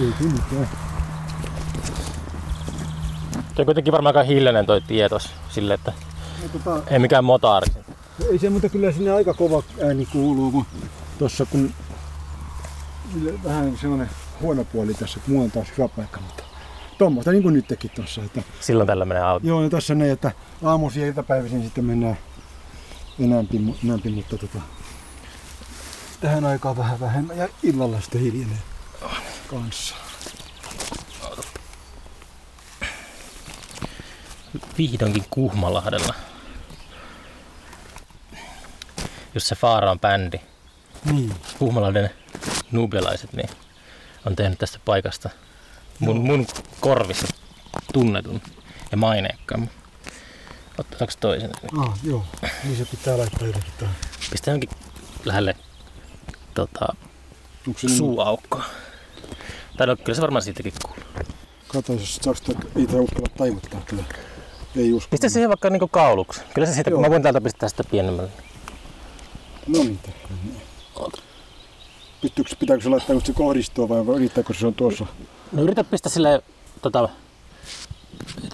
Ei se on kuitenkin varmaan aika hiljainen toi tie tossa, sille, että No, tota, ei mikään motaari. ei se, mutta kyllä sinne aika kova ääni kuuluu, kun tossa kun vähän sellainen huono puoli tässä, kun mulla on taas hyvä paikka, mutta tuommoista niin kuin nytkin tuossa. Että, Silloin tällä menee auto. joo, no tässä ne, että aamuisin ja iltapäivisin sitten mennään enämpi, enämpi mutta tota, tähän aikaan vähän vähemmän ja illalla sitten hiljenee kanssa. Vihdoinkin Kuhmalahdella. Jos se Faara on bändi. Niin. Kuhmalahden nubialaiset niin on tehnyt tästä paikasta mun, mun korvissa tunnetun ja maineikkaan. Otetaanko toisen? Ah, joo. Niin se pitää laittaa jotenkin tähän. Pistä johonkin lähelle tota, niin- suuaukkoa. Tai no, kyllä se varmaan siitäkin kuuluu. Kato, jos saako tämä uskalla taivuttaa kyllä. Ei usko. Pistä siihen vaikka niinku kauluksi. Kyllä se siitä, kun Joo. mä voin täältä pistää sitä pienemmälle. No niin, näin. Pystyykö, pitääkö se laittaa se kohdistua vai riittääkö se on tuossa? No yritä pistää sille, tota,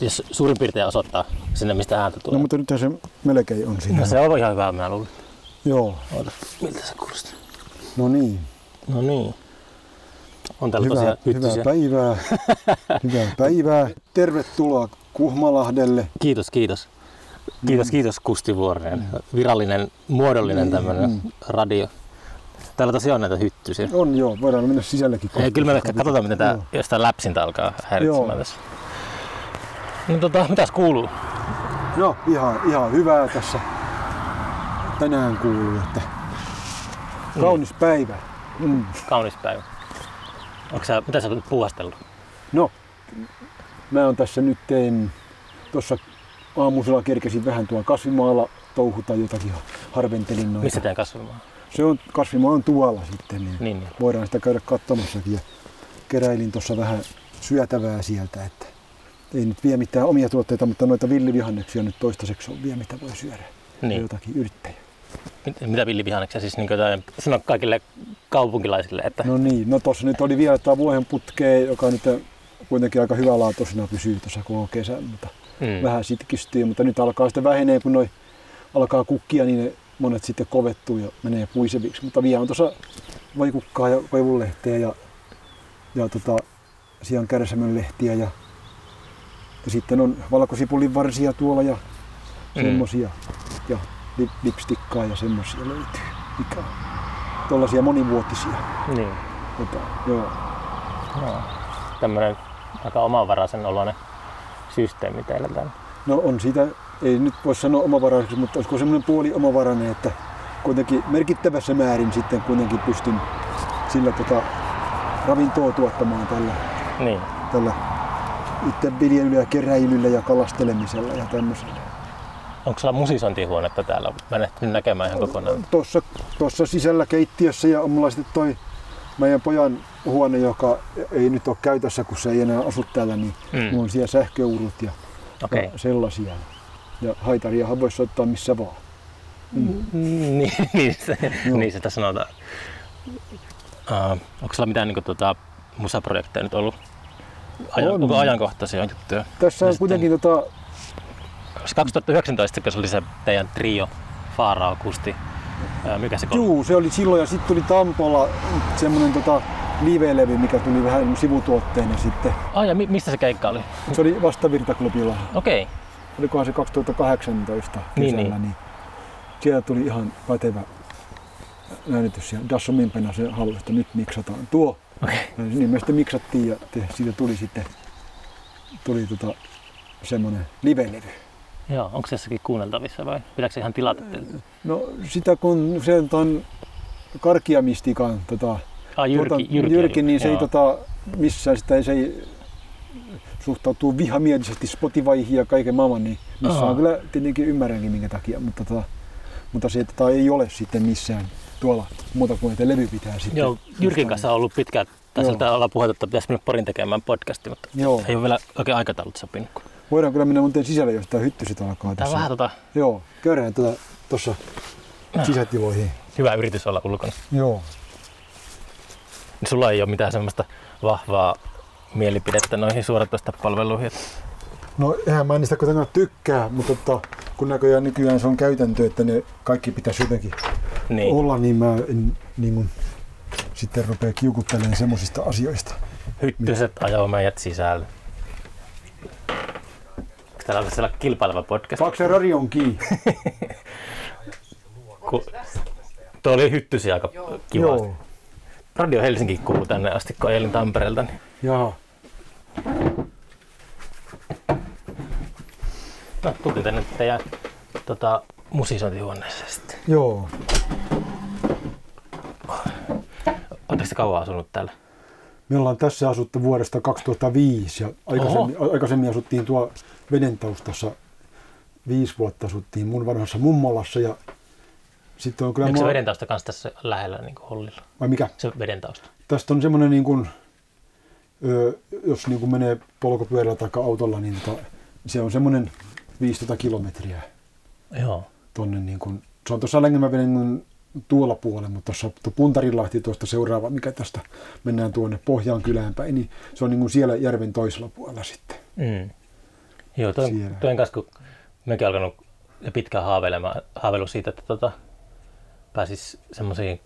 jos suurin piirtein osoittaa sinne, mistä ääntä tulee. No mutta nythän se melkein on siinä. No, se on ihan hyvä, mä luulen. Joo, Oota, miltä se kuulostaa? No niin. No niin. On täällä Hyvää, tosiaan hyvää päivää. hyvää päivää. Tervetuloa Kuhmalahdelle. Kiitos, kiitos. Kiitos, kiitos Kusti Vuorinen. Virallinen, muodollinen tämmöinen radio. Täällä tosiaan on näitä hyttysiä. On joo, voidaan mennä sisällekin. Ja kyllä me ehkä katsotaan, miten tää Joo. jostain läpsintä alkaa häiritsemään Joo. tässä. No tota, mitäs kuuluu? No ihan, ihan hyvää tässä tänään kuuluu, että kaunis päivä. Mm. Kaunis päivä. Onko sä, mitä sä oot nyt puuhastellut? No, mä oon tässä nyt tein, tuossa aamusella kerkesin vähän tuolla kasvimaalla touhuta jotakin, harventelin noita. Missä teidän kasvamaan? Se on, kasvimaa on tuolla sitten, niin, Niin, niin. voidaan sitä käydä katsomassakin. Ja keräilin tuossa vähän syötävää sieltä, että ei nyt vie mitään omia tuotteita, mutta noita villivihanneksia nyt toistaiseksi on vielä mitä voi syödä. Ja niin. Jotakin yrittäjä. Mit- Mitä villivihanneksia siis niin sano kaikille kaupunkilaisille, että No niin, no tuossa nyt oli vielä tämä vuohen putkee, joka nyt kuitenkin aika hyvälaatuisena pysyy tuossa koko kesän, mutta mm. vähän sitkistyy, mutta nyt alkaa sitten vähenee, kun noi alkaa kukkia, niin ne monet sitten kovettuu ja menee puiseviksi. Mutta vielä on tuossa voikukkaa ja koivunlehteä ja, ja tota, sian kärsämön lehtiä ja, ja sitten on valkosipulin varsia tuolla ja Mm. semmosia ja lip, lipstikkaa ja semmosia löytyy. Mikä on tuollaisia monivuotisia. niin. Tota, joo. No. Tämmönen aika omavaraisen oloinen systeemi teillä täällä. No on siitä, ei nyt voi sanoa omavaraiseksi, mutta olisiko semmoinen puoli omavarainen, että kuitenkin merkittävässä määrin sitten kuitenkin pystyn sillä tota ravintoa tuottamaan tällä, Niin. tällä itse viljelyllä ja keräilyllä ja kalastelemisella ja tämmöisellä. Onko sulla musisointihuonetta täällä? Mä en ehtinyt näkemään ihan kokonaan. Tuossa, tuossa sisällä keittiössä ja on mulla sitten toi meidän pojan huone, joka ei nyt ole käytössä, kun se ei enää asu täällä, niin Mm. mulla on siellä sähköurut ja, Okei. ja sellaisia. Ja haitariahan voisi soittaa missä vaan. Mm. niin, niin, se, niin sitä sanotaan. Uh, onko sulla mitään niin tota, musaprojekteja nyt ollut? Ajan, On. onko ajankohtaisia juttuja? Tässä on sitten- kuitenkin tota, Onko 2019, kun se oli se teidän trio, Faarao, Kusti, ää, mikä se kolmas? Juu, se oli silloin ja sitten tuli Tampolla semmonen tota live-levy, mikä tuli vähän sivutuotteena sitten. Ah, ja mi- mistä se keikka oli? Se oli Vastavirtaklubilla. Okei. Olikohan se 2018 Niin, kesällä, niin, sieltä tuli ihan pätevä äänitys ja Dasso Mimpena se halusi, että nyt miksataan tuo. Okei. Ja niin me sitten miksattiin ja te, siitä tuli sitten tuli tota, semmonen live-levy. Joo, onko se jossakin kuunneltavissa vai pitääkö se ihan tilata teiltä? No sitä kun se on Karkiamistikan tota, Ah, Jyrki, tuota, Jyrki, Jyrki, niin se ei joo. tota, missään sitä ei, se ei suhtautuu vihamielisesti Spotifyhin ja kaiken maailman, niin missä on kyllä tietenkin ymmärränkin minkä takia, mutta, tota, mutta se tota, ei ole sitten missään tuolla muuta kuin, että levy pitää sitten. Joo, Jyrkin kanssa on ollut pitkään, tai sieltä ollaan puhuttu, että pitäisi mennä Porin tekemään podcasti, mutta Joo. ei ole vielä oikein aikataulut sopinut. Voidaan kyllä mennä muuten sisälle, jos tämä hyttyset alkaa Tää tässä. vähän tota, Joo, käydään tuota, tuossa sisätiloihin. hyvä yritys olla ulkona. Joo. sulla ei ole mitään semmoista vahvaa mielipidettä noihin suoratoistopalveluihin. No eihän mä niistä kuitenkaan tykkää, mutta tota, kun näköjään nykyään se on käytäntö, että ne kaikki pitäisi jotenkin Niin. olla, niin mä en niin kun, sitten rupea kiukuttelemaan semmoisista asioista. Hyttyset ajoo meidät sisälle. Täällä on siellä kilpaileva podcast. Saako se radion kiinni? Ku... Tuo oli hyttysiä aika kiva. Joo. Radio Helsinki kuuluu tänne asti, kun ajelin Tampereelta. Niin... Jaha. No, tultiin tänne teidän tota, musisointihuoneeseen sitten. Joo. Oletteko te kauan asunut täällä? Me ollaan tässä asuttu vuodesta 2005 ja aikaisemmin, aikaisemmin asuttiin tuo veden taustassa. Viisi vuotta asuttiin mun vanhassa mummolassa ja sitten on kyllä... Onko se mua- vedentausta kanssa tässä lähellä niin kuin Hollilla? Vai mikä? Se vedentausta. Tästä on semmoinen niin kuin, jos niin kuin menee polkupyörällä tai autolla, niin tota, se on semmoinen 15 kilometriä Joo. tonne niin kuin, se on tuossa Längemäveden tuolla puolella, mutta tuossa tuo Puntarinlahti tuosta seuraava, mikä tästä mennään tuonne Pohjaan kylään päin, niin se on niin kuin siellä järven toisella puolella sitten. Mm. Joo, toi, Siellä. toi kanssa, kun mekin alkanut jo pitkään haaveilemaan, haaveilu siitä, että tota, pääsis semmoisiin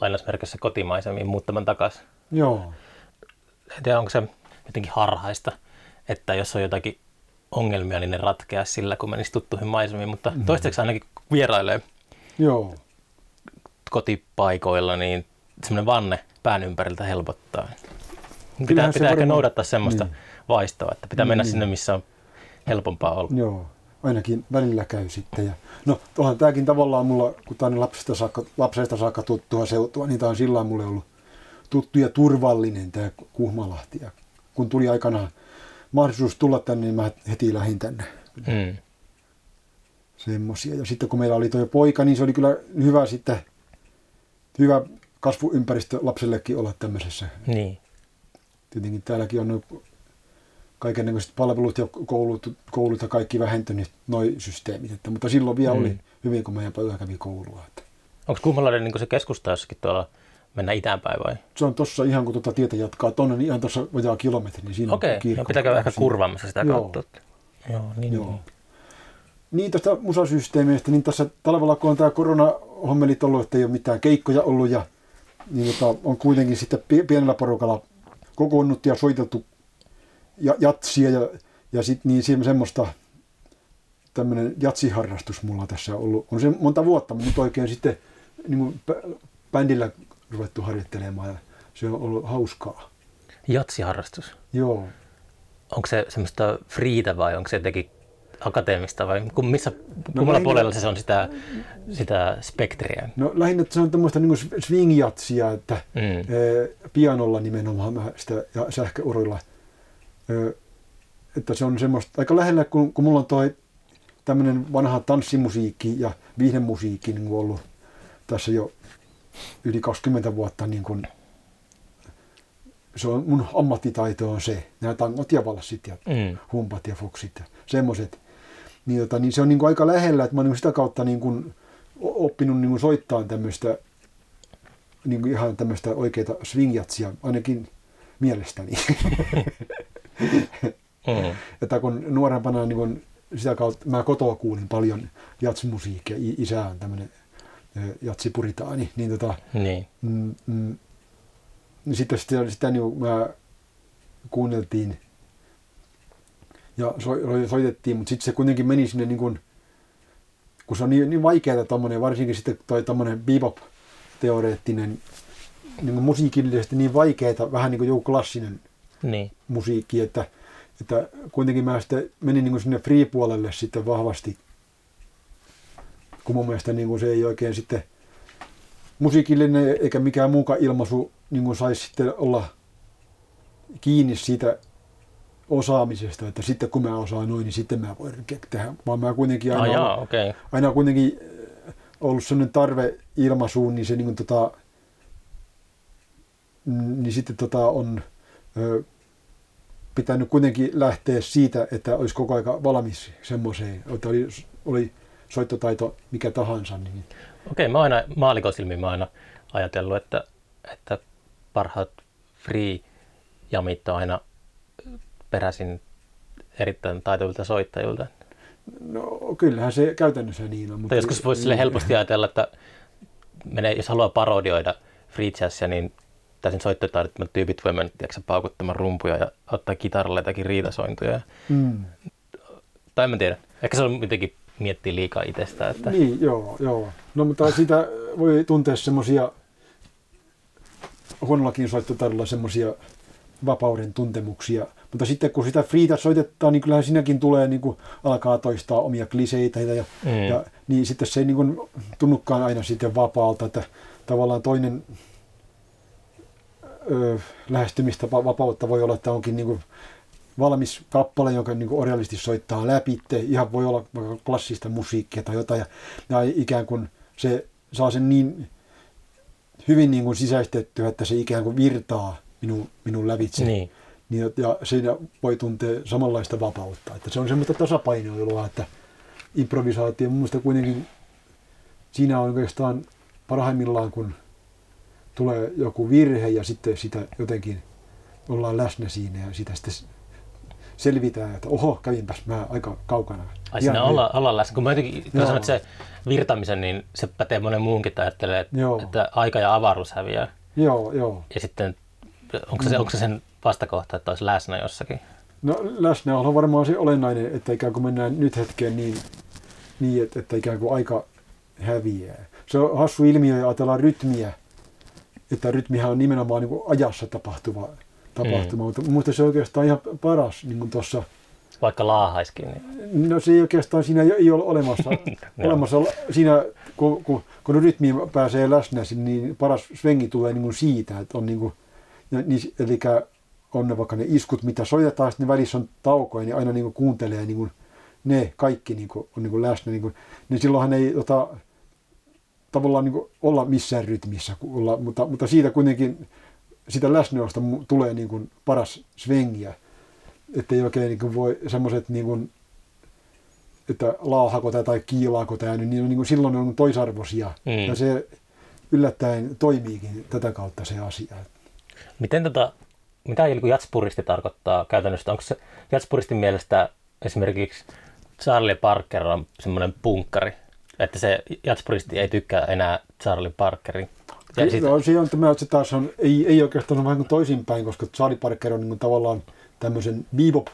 lainausmerkissä kotimaisemiin muuttamaan takaisin. Joo. En tiedä, onko se jotenkin harhaista, että jos on jotakin ongelmia, niin ne ratkeaa sillä, kun menisi tuttuihin maisemiin, mutta mm. toistaiseksi ainakin vierailee Joo. Kotipaikoilla, niin semmoinen vanne pään ympäriltä helpottaa. Pitää, Kyllähän se pitää ehkä varmaan- noudattaa semmoista Niin. vaistoa, että pitää mennä Niin. sinne, missä on helpompaa olla. Joo. Ainakin välillä käy sitten. Ja, no onhan tämäkin tavallaan mulla, kun tämä on lapsesta saakka, lapsesta saakka tuttua seutua, niin tämä on sillä mulle ollut tuttu ja turvallinen tämä Kuhmalahti. Ja kun tuli aikanaan mahdollisuus tulla tänne, niin mä heti lähdin tänne. Mm. semmosia. Ja sitten kun meillä oli tuo poika, niin se oli kyllä hyvä sitten, hyvä kasvuympäristö lapsellekin olla tämmöisessä. Niin. Tietenkin täälläkin on kaikennäköiset palvelut ja koulut, koulut ja kaikki vähentynyt, noi systeemit. Että, mutta silloin vielä Mm. oli hyvin, kun meidän poika kävi koulua. Että. Onko Kuhmolainen niin se keskusta jossakin tuolla mennä itäänpäin vai? Se on tossa ihan kun tuota tietä jatkaa tonne, niin ihan tuossa vajaa kilometri, niin siinä Okei, on kirkko. no pitää käydä ehkä Siinä. kurvaamassa sitä Joo. kautta. Joo, niin, Joo. niin. Niin tästä musasysteemeistä, niin tässä talvella kun on tämä koronahommelit ollut, että ei ole mitään keikkoja ollut ja niin tota, on kuitenkin sitten pie- pienellä porukalla kokoonnut ja soiteltu ja, jatsia ja, ja sitten niin semmoista tämmöinen jatsiharrastus mulla tässä on ollut. On se monta vuotta, mutta nyt oikein sitten niin kuin bä- bändillä ruvettu harjoittelemaan ja se on ollut hauskaa. Jatsiharrastus. Joo. Onko se semmoista friitä vai onko se jotenkin akateemista vai kun missä, kummalla lähinnä- puolella se on sitä, sitä spektriä? No lähinnä se on tämmöistä niin swing-jatsia, että Mm. Ee, pianolla nimenomaan mä sitä ja sähköuruilla. Ee, että se on semmoista aika lähellä, kun, kun mulla on toi tämmöinen vanha tanssimusiikki ja viihdemusiikki niin ollut tässä jo yli 20 vuotta niin kuin, se on mun ammattitaito on se, nämä tangot ja valssit ja Mm. humpat ja foksit ja semmoiset. Niin, tota, niin se on niin kuin aika lähellä, että mä oon niin kuin sitä kautta niin kuin oppinut niin kuin soittaa tämmöistä niin kuin ihan tämmöistä oikeita swingjatsia, ainakin mielestäni. Mm. että kun nuorempana niin kun sitä kautta, mä kotoa kuulin paljon jatsmusiikkia, I- isä on tämmöinen jatsipuritaani, niin tota, Niin. mm, mm, sitten sitä, sitä niin mä kuunneltiin ja so, soitettiin, mutta sitten se kuitenkin meni sinne niin kuin, kun se on niin, niin vaikeaa tommonen, varsinkin sitten toi tommonen bebop-teoreettinen, niin kuin musiikillisesti niin vaikeaa, vähän niin kuin joku klassinen Niin. musiikki, että, että kuitenkin mä sitten menin niin kuin sinne free-puolelle sitten vahvasti, kun mun mielestä niin kuin se ei oikein sitten musiikillinen eikä mikään muukaan ilmaisu niin kuin saisi sitten olla kiinni siitä osaamisesta, että sitten kun mä osaan noin, niin sitten mä voin tehdä, vaan mä kuitenkin aina, Ah, ollut- jaa, okei. Okay. aina kuitenkin äh, ollut sellainen tarve ilmaisuun, niin se niin kuin tota, niin sitten tota on ö, pitänyt kuitenkin lähteä siitä, että olisi koko aika valmis semmoiseen, että oli, oli soittotaito mikä tahansa. Niin, Okei, mä aina maalikosilmin mä aina ajatellut, että, että parhaat free jamit on aina peräisin erittäin taitavilta soittajilta. No kyllähän se käytännössä niin on. Mutta joskus voisi sille helposti ajatella, että menee, jos haluaa parodioida free jazzia, niin täysin soittotaidottomat tyypit voi mennä tiedätkö, paukuttamaan rumpuja ja ottaa kitaralla jotakin riitasointuja. Mm. Tai en mä tiedä. Ehkä se on jotenkin miettiä liikaa itsestä. Että... Niin, joo, joo. No mutta sitä voi tuntea semmoisia huonollakin soittotaidolla semmoisia vapauden tuntemuksia. Mutta sitten kun sitä friita soitetaan, niin kyllähän siinäkin tulee, niin kuin, alkaa toistaa omia kliseitä. Ja, mm. ja, niin sitten se ei niin kuin, tunnukaan aina sitten vapaalta, että tavallaan toinen ö, lähestymistä vapautta voi olla, että onkin niin kuin, valmis kappale, jonka niin orjallisesti soittaa läpi. Ihan voi olla klassista musiikkia tai jotain. Ja, ja ikään kuin se saa sen niin hyvin niin kuin sisäistettyä, että se ikään kuin virtaa minun, minun lävitse. Niin. Niin, ja siinä voi tuntea samanlaista vapautta. Että se on semmoista tasapainoilua, että improvisaatio mun mielestä kuitenkin siinä on oikeastaan parhaimmillaan, kun tulee joku virhe ja sitten sitä jotenkin ollaan läsnä siinä ja sitä sitten selvitään, että oho, kävinpäs mä aika kaukana. Ai siinä olla, olla läsnä. Kun mä jotenkin kun sanoin, että se virtamisen, niin se pätee monen muunkin, että ajattelee, että, että aika ja avaruus häviää. Joo, joo. Ja sitten, onko se, mm. onko se sen vastakohta, että olisi läsnä jossakin? No läsnä on varmaan se olennainen, että ikään kuin mennään nyt hetkeen niin, niin että, että ikään kuin aika häviää. Se on hassu ilmiö ja ajatellaan rytmiä, että rytmihän on nimenomaan niin kuin ajassa tapahtuva tapahtuma, mm. mutta minusta se on oikeastaan ihan paras niin kuin tuossa. Vaikka laahaiskin. Niin. No se ei oikeastaan siinä ei ole olemassa. olemassa siinä, kun, kun, kun rytmi pääsee läsnä, niin paras svengi tulee niin kuin siitä, että on niin kuin, niin, eli on ne vaikka ne iskut, mitä soitetaan, sitten välissä on taukoja, niin aina niin kuin kuuntelee niin kuin ne kaikki niin kuin, on niin kuin läsnä, niin, kuin, niin silloinhan ei tota, tavallaan niin kuin olla missään rytmissä, olla, mutta, mutta siitä kuitenkin sitä läsnäolosta tulee niin kuin paras svengiä. Että ei oikein niin kuin voi semmoiset, niin kuin, että laahako tämä tai kiilaako tämä, niin, niin, niin kuin silloin on toisarvoisia. Mm. Ja se yllättäen toimiikin tätä kautta se asia. Miten tota, mitä joku jatspuristi tarkoittaa käytännössä? Onko se jatspuristin mielestä esimerkiksi Charlie Parker on semmoinen punkkari, että se jatspuristi ei tykkää enää Charlie Parkerin ja sit... no, siinä on tämä, että se taas on, ei, ei oikeastaan ole vähän toisinpäin, koska Charlie Parker on niin kuin, tavallaan tämmöisen bebop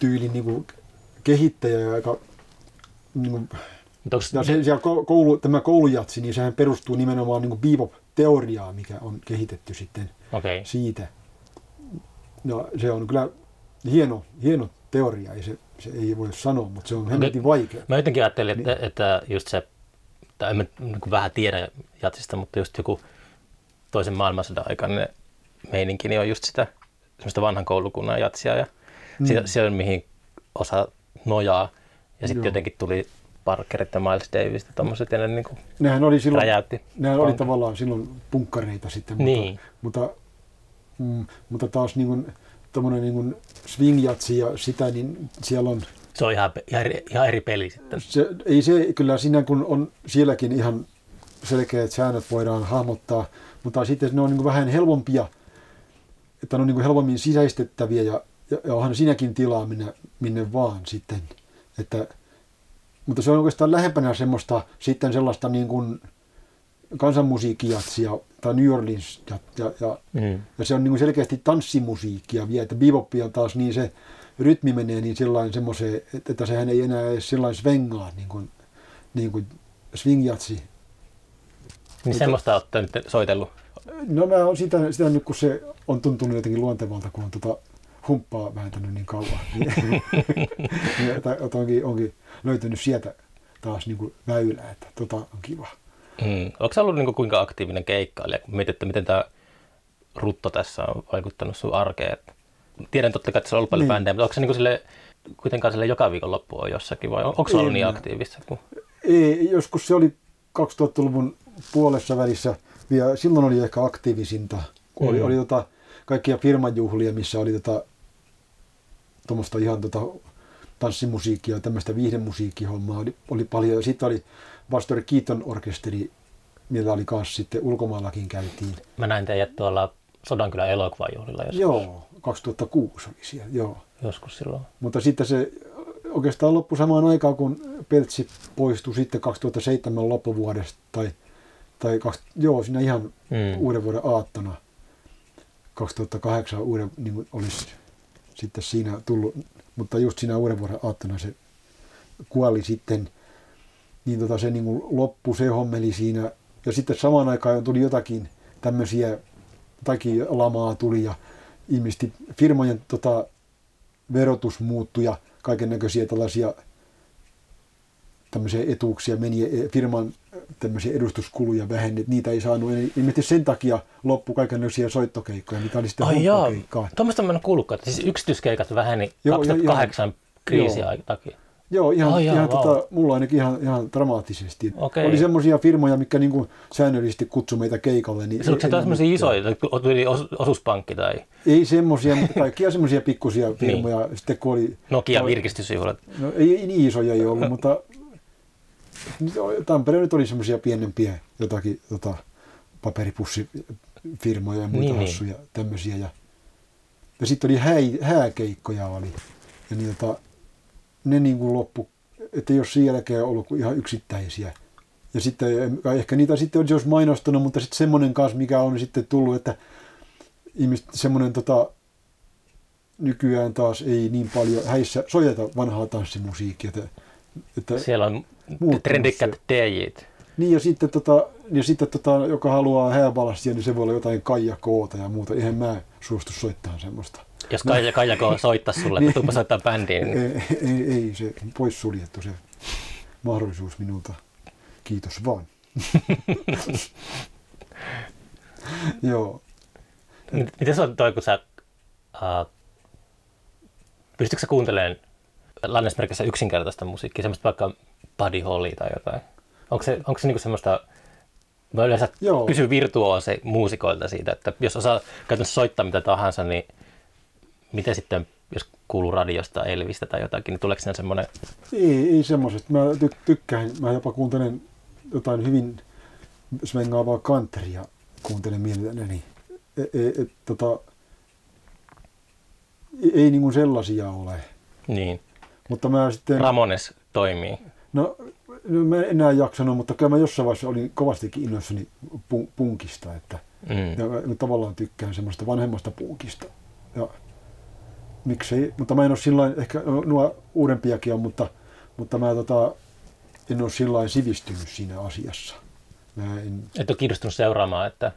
tyylin niin kuin, kehittäjä ja aika niin kuin, onks... ja se, siellä koulu, tämä koulujatsi, niin sehän perustuu nimenomaan niin bebop-teoriaan, mikä on kehitetty sitten okay. siitä. No, se on kyllä hieno, hieno teoria, ei se, se ei voi sanoa, mutta se on hemmetin vaikea. Mä jotenkin ajattelin, että, niin. että just se tai en mä niin vähän tiedä jatsista, mutta just joku toisen maailmansodan aikainen meininki niin on just sitä semmoista vanhan koulukunnan jatsia ja mm. se, se on mihin osa nojaa. Ja sitten jotenkin tuli Parkerit ja Miles Davis ja tommoset, ja ne niin kuin nehän oli silloin, räjäytti. Nehän oli tavallaan silloin punkkareita sitten, mutta, niin. mutta, mm, mutta taas niin kuin, tommonen niin kuin swing ja sitä, niin siellä on se on ihan, ihan, eri, ihan eri peli sitten. Se, ei se, kyllä siinä kun on sielläkin ihan selkeät säännöt voidaan hahmottaa, mutta sitten ne on niin vähän helpompia, että ne on niin helpommin sisäistettäviä ja, ja, ja onhan siinäkin tilaa minne, minne vaan sitten. Että, mutta se on oikeastaan lähempänä semmoista sitten sellaista niin kuin kansanmusiikkijatsia tai New Orleans ja, ja, ja, mm. ja se on niin kuin selkeästi tanssimusiikkia vielä, että bebop on taas niin se rytmi menee niin sillain semmoiseen, että sehän ei enää edes sillain svengaa niin kuin, niin kuin swingjatsi. Niin Mutta, semmoista olette nyt soitellut? No mä oon sitä, sitä nyt, kun se on tuntunut jotenkin luontevalta, kun on tota humppaa vääntänyt niin kauan. niin, niin onkin, onkin löytynyt sieltä taas niin kuin väylä, että tota on kiva. Mm. Onko se ollut niin kuin kuinka aktiivinen keikkailija, kun mietit, että miten tämä rutto tässä on vaikuttanut sun arkeen? Että tiedän totta kai, että se on ollut paljon niin. bändejä, mutta onko se niin sille, kuitenkaan sille joka loppu on jossakin vai onko se ollut niin aktiivista? Kun... Ei, joskus se oli 2000-luvun puolessa välissä, vielä silloin oli ehkä aktiivisinta, kun mm. oli, oli tota, kaikkia firmajuhlia, missä oli tota, tuommoista ihan tota, tanssimusiikkia ja tämmöistä viihdemusiikkihommaa oli, oli paljon. Ja sitten oli Pastor Keaton orkesteri meillä oli kanssa sitten ulkomaallakin käytiin. Mä näin teidät tuolla Sodankylän elokuvajuhlilla joskus, Joo, 2006 oli siellä, joo. joskus silloin. Mutta sitten se oikeastaan loppui samaan aikaan, kun Peltsi poistui sitten 2007 loppuvuodesta, tai, tai kaks, joo, siinä ihan Mm. uuden vuoden aattona 2008 uuden, niin olisi sitten siinä tullut, mutta just siinä uuden vuoden aattona se kuoli sitten, niin tota se niin kuin loppui se hommeli siinä, ja sitten samaan aikaan tuli jotakin tämmöisiä, jotakin lamaa tuli ja ilmeisesti firmojen tota, verotus muuttui ja kaiken näköisiä tällaisia tämmöisiä etuuksia meni, e, firman tämmöisiä edustuskuluja vähennet, niitä ei saanut, ilmeisesti sen takia loppu kaikenlaisia soittokeikkoja, mitä oli sitten Ai humppakeikkaa. tuommoista mä en kuullutkaan, siis yksityiskeikat väheni Joo, joo, 2008 kriisin joo. takia. Joo, ihan, Ai jaa, ihan vau. tota, mulla ainakin ihan, ihan dramaattisesti. Okei. Oli semmoisia firmoja, mikä niinku säännöllisesti kutsui meitä keikalle. Niin Se onko se ei- taas semmoisia isoja, tuli os, osuuspankki tai Ei semmoisia, mutta kaikkia semmoisia pikkusia firmoja. Sitten kun oli, Nokia virkistysjuhlat? No ei, ei niin isoja ei ollut, mutta Tampere nyt oli semmoisia pienempiä jotakin tota, paperipussifirmoja ja muita Niin, niin, niin. hassuja tämmöisiä. Ja, ja sitten oli häi, hääkeikkoja oli. Ja niin, tota, ne niin kuin loppu, että jos sen jälkeen ollut kuin ihan yksittäisiä. Ja sitten ehkä niitä sitten olisi mainostanut, mutta sitten semmoinen kanssa, mikä on sitten tullut, että ihmiset semmoinen tota, nykyään taas ei niin paljon häissä soiteta vanhaa tanssimusiikkia. Että, että, Siellä on Muuttunut trendikkät se. DJt. niin ja sitten, tota, ja sitten tota, joka haluaa hääbalassia, niin se voi olla jotain Kaija Koota ja muuta. Eihän mä suostu soittaa semmoista. Jos Kaija, Kaija K soittaisi sulle, Niin. että tuuppa soittaa bändiin, Ei, ei, ei se poissuljettu se mahdollisuus minulta. Kiitos vaan. Joo. Mit- Miten se on toi, kun sä... Uh, pystytkö sä kuuntelemaan lainausmerkissä yksinkertaista musiikkia, semmoista vaikka Buddy Holly tai jotain? Onko se, onko se niinku semmoista... Mä yleensä Joo. kysyn virtuoosi muusikoilta siitä, että jos osaa käytännössä soittaa mitä tahansa, niin miten sitten, jos kuuluu radiosta Elvistä tai jotakin, niin tuleeko siinä semmoinen... Ei, ei semmoiset. Mä ty- tykkään, mä jopa kuuntelen jotain hyvin svengaavaa countrya, kuuntelen mielelläni. E, e, et, tota, ei, ei niinku sellaisia ole. Niin, Mutta mä sitten, Ramones toimii. No, no mä en enää jaksanut, mutta kyllä mä jossain vaiheessa olin kovastikin innoissani pu- punkista, että Mm. ja mä tavallaan tykkään semmoista vanhemmasta punkista. Ja miksei, mutta mä en ole sillä ehkä no, nuo uudempiakin on, mutta, mutta mä tota, en ole sillä sivistynyt siinä asiassa. Mä en, Et ole kiinnostunut seuraamaan, että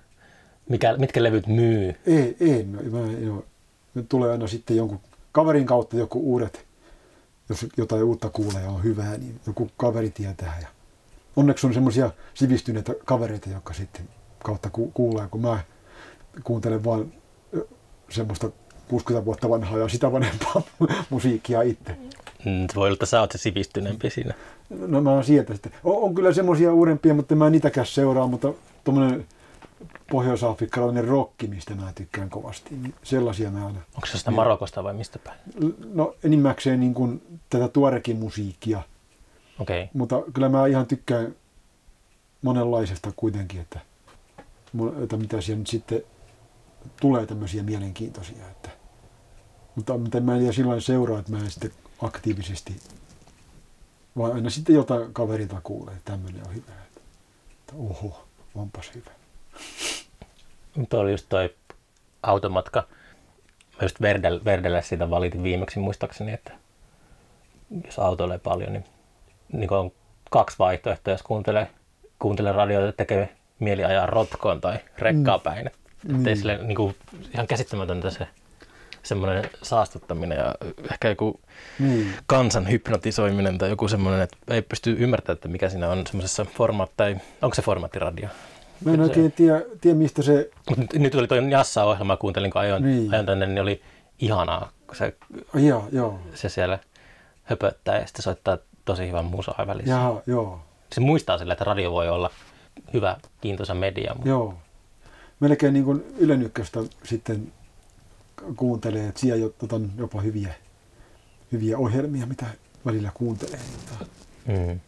mikä, mitkä levyt myy. ei, ei, mä, mä en ole. Nyt tulee aina sitten jonkun kaverin kautta joku uudet, jos jotain uutta kuulee ja on hyvää, niin joku kaveri tietää. Ja onneksi on semmoisia sivistyneitä kavereita, jotka sitten kautta ku, kuulee, kun mä kuuntelen vaan ö, semmoista 60 vuotta vanhaa ja sitä vanhempaa musiikkia itse. Mm, voi olla, että sä oot se sivistyneempi siinä. No mä sieltä sitten. On, on kyllä semmoisia uudempia, mutta mä en niitäkään seuraa, mutta tuommoinen pohjois-afrikkalainen rokki, mistä mä tykkään kovasti, niin sellaisia mä aina. Onko se sitä Marokosta vai mistä päin? No enimmäkseen niin kuin tätä tuorekin musiikkia, Okei. Okay. mutta kyllä mä ihan tykkään monenlaisesta kuitenkin, että, että mitä siellä nyt sitten tulee tämmöisiä mielenkiintoisia. Että, mutta, mutta mä en tiedä sillä seuraa, että mä en sitten aktiivisesti, vaan aina sitten jotain kaverilta kuulee, että tämmöinen on hyvä. Että, että oho, onpas hyvä. Tuo oli just toi automatka. Mä just Verdel, Verdelle siitä valitin viimeksi muistaakseni, että jos autoilee paljon, niin, niin on kaksi vaihtoehtoa, jos kuuntelee, kuuntelee radioita, että tekee mieli ajaa rotkoon tai rekkaa päin. Että Niin. ei sille, niin kuin, ihan käsittämätöntä se semmoinen saastuttaminen ja ehkä joku Niin, kansan hypnotisoiminen tai joku semmoinen, että ei pysty ymmärtämään, että mikä siinä on semmoisessa formaatti, tai onko se formaattiradio. Mä en oikein tiedä, tiedä mistä se, nyt, oli tuo Jassa-ohjelma, kuuntelin kun ajoin, Niin. ajoin tänne, niin oli ihanaa, kun se, joo, joo, se siellä höpöttää ja sitten soittaa tosi hyvän musaa välissä. jaha, joo. Se muistaa sille, että radio voi olla hyvä, kiintoisa media. Mutta Joo. Melkein niin kuin Yle Ykköstä sitten kuuntelee, että siellä jo- tota, on jopa hyviä, hyviä ohjelmia, mitä välillä kuuntelee. Mm.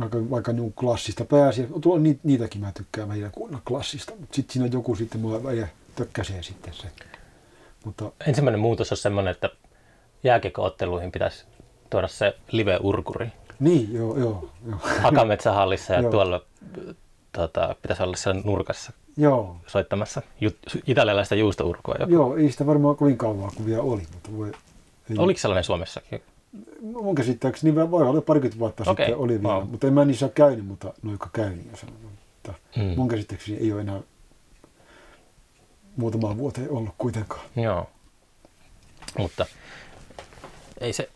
Vaikka, vaikka niin klassista pääasiassa, tuolla ni, niitäkin mä tykkään välillä kuunnella klassista, mutta sitten siinä joku sitten, mua tökkäsee sitten se. Mutta Ensimmäinen muutos on semmoinen, että jääkiekkootteluihin pitäisi tuoda se live-urkuri niin, joo, joo, joo. Hakametsähallissa ja Joo. tuolla tota, pitäisi olla siellä nurkassa joo, soittamassa ju- italialaista juustourkua. Joku. joo, ei sitä varmaan kovin kauan kuin vielä oli, mutta voi, ei, Oliko sellainen Suomessakin? Mun käsittääkseni niin voi olla parikymmentä vuotta Okei, sitten oli vielä, wow. mutta en mä niissä käynyt, mutta no jotka käy, sanonut, mutta Mm. mun käsittääkseni ei ole enää muutamaan vuoteen ollut kuitenkaan. Joo. Mutta ei se,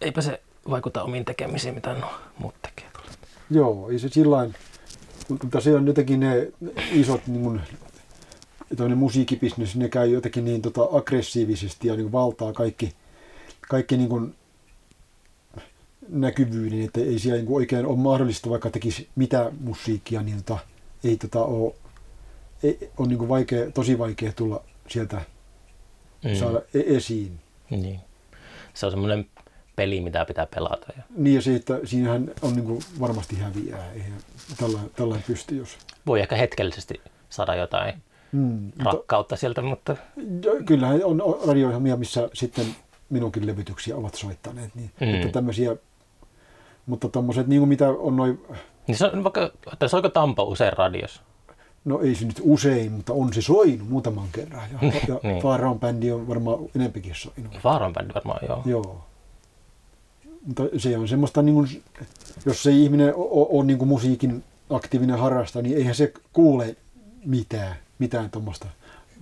eipä se vaikuta omiin tekemisiin, mitä no muut tekee. Joo, ei se sillain, mutta se on jotenkin ne isot niin toinen musiikkibisnes, ne käy jotenkin niin tota, aggressiivisesti ja niin valtaa kaikki, kaikki niin kuin, näkyvyyden, että ei siellä niin kuin oikein ole mahdollista, vaikka tekisi mitä musiikkia, niin tota, ei tota ole, ei, on niin kuin vaikea, tosi vaikea tulla sieltä mm. saada e- esiin. Niin. Se on semmoinen peli, mitä pitää pelata. Ja Niin ja se, että siinähän on niin kuin varmasti häviää, eihän tällainen, tällainen pysty, jos... voi ehkä hetkellisesti saada jotain Mm, mutta, rakkautta sieltä, mutta kyllähän on radioihjelmia, missä sitten minunkin levytyksiä ovat soittaneet. Niin, Mm. että tämmöisiä, mutta tommoset, niin kuin mitä on noin, niin se on vaikka, että soiko Tampo usein radiossa? no ei se nyt usein, mutta on se soinut muutaman kerran. Ja, ja Niin. Faaraon bändi on varmaan enempikin soinut. Vaaran bändi varmaan, joo. Joo. Mutta se on semmoista, niin kuin, jos ei ihminen ole niin kuin musiikin aktiivinen harrasta, niin eihän se kuule mitään, mitään tuommoista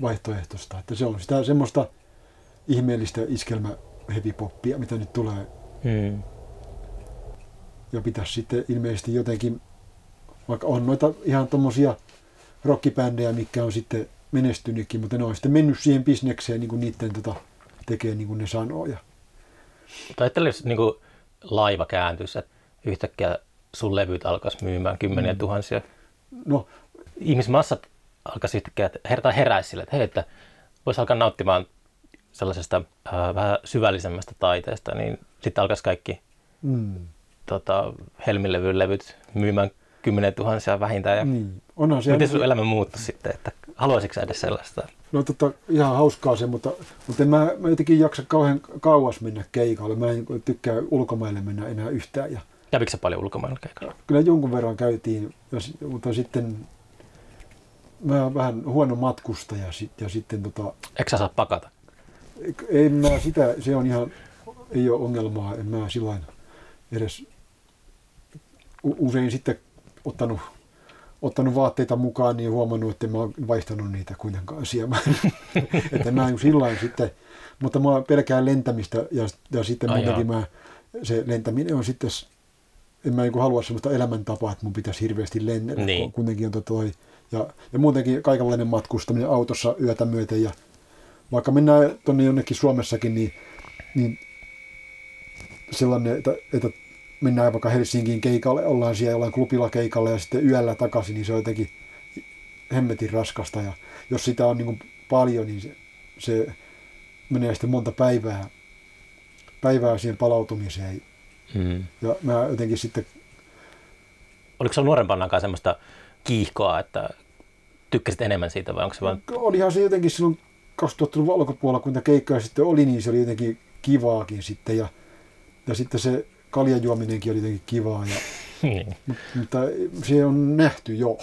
vaihtoehtoista. Että se on sitä semmoista ihmeellistä iskelmä heavy poppia, mitä nyt tulee. Hmm. Ja pitäisi sitten ilmeisesti jotenkin, vaikka on noita ihan tuommoisia rockibändejä, mikä on sitten menestynytkin, mutta ne on sitten mennyt siihen bisnekseen, niin kuin niiden tota, tekee niin kuin ne sanoo. Ja, Tai ajattele, jos niin kuin laiva kääntyisi, että yhtäkkiä sun levyt alkaisi myymään kymmeniä Mm. tuhansia. no, Ihmismassat alkaisi yhtäkkiä että her- tai heräisi sille, että hei, että voisi alkaa nauttimaan sellaisesta äh, vähän syvällisemmästä taiteesta, niin sitten alkaisi kaikki mm, tota, levyt myymään kymmeniä tuhansia vähintään. Ja niin. Onhan se Miten sun elämä muuttui sitten, että haluaisitko edes sellaista? No tota, ihan hauskaa se, mutta, mutta en mä, mä jotenkin jaksa kauhean kauas mennä keikalle. Mä en tykkää ulkomaille mennä enää yhtään. Ja Kävikö paljon ulkomailla keikalla? kyllä jonkun verran käytiin, mutta sitten mä oon vähän huono matkustaja sit, ja sitten tota, Eikö sä saa pakata? En mä sitä, se on ihan, ei ole ongelmaa, en mä sillä edes usein sitten ottanut, ottanut vaatteita mukaan, niin huomannut, että mä oon vaihtanut niitä kuitenkaan siemaan. että mä en sillä sitten, mutta mä pelkään lentämistä ja, ja sitten Ai muutenkin mä, se lentäminen on sitten, en mä niin halua sellaista elämäntapaa, että mun pitäisi hirveästi lennellä, Niin. kuitenkin on toi, ja, ja muutenkin kaikenlainen matkustaminen autossa yötä myöten ja vaikka mennään tuonne jonnekin Suomessakin, niin, niin sellainen, että, että mennään vaikka Helsinkiin keikalle, ollaan siellä jollain klubilla keikalla ja sitten yöllä takaisin, niin se on jotenkin hemmetin raskasta. Ja jos sitä on niin kuin paljon, niin se, se menee sitten monta päivää, päivää siihen palautumiseen. Hmm. Ja mä jotenkin sitten, Oliko sulla nuorempanakaan semmoista kiihkoa, että tykkäsit enemmän siitä vai onko se vaan... olihan se jotenkin silloin 2000-luvun alkupuolella, kun niitä keikkoja sitten oli, niin se oli jotenkin kivaakin sitten. Ja, ja sitten se kaljajuominenkin oli jotenkin kivaa. Ja, Niin. mutta se on nähty jo.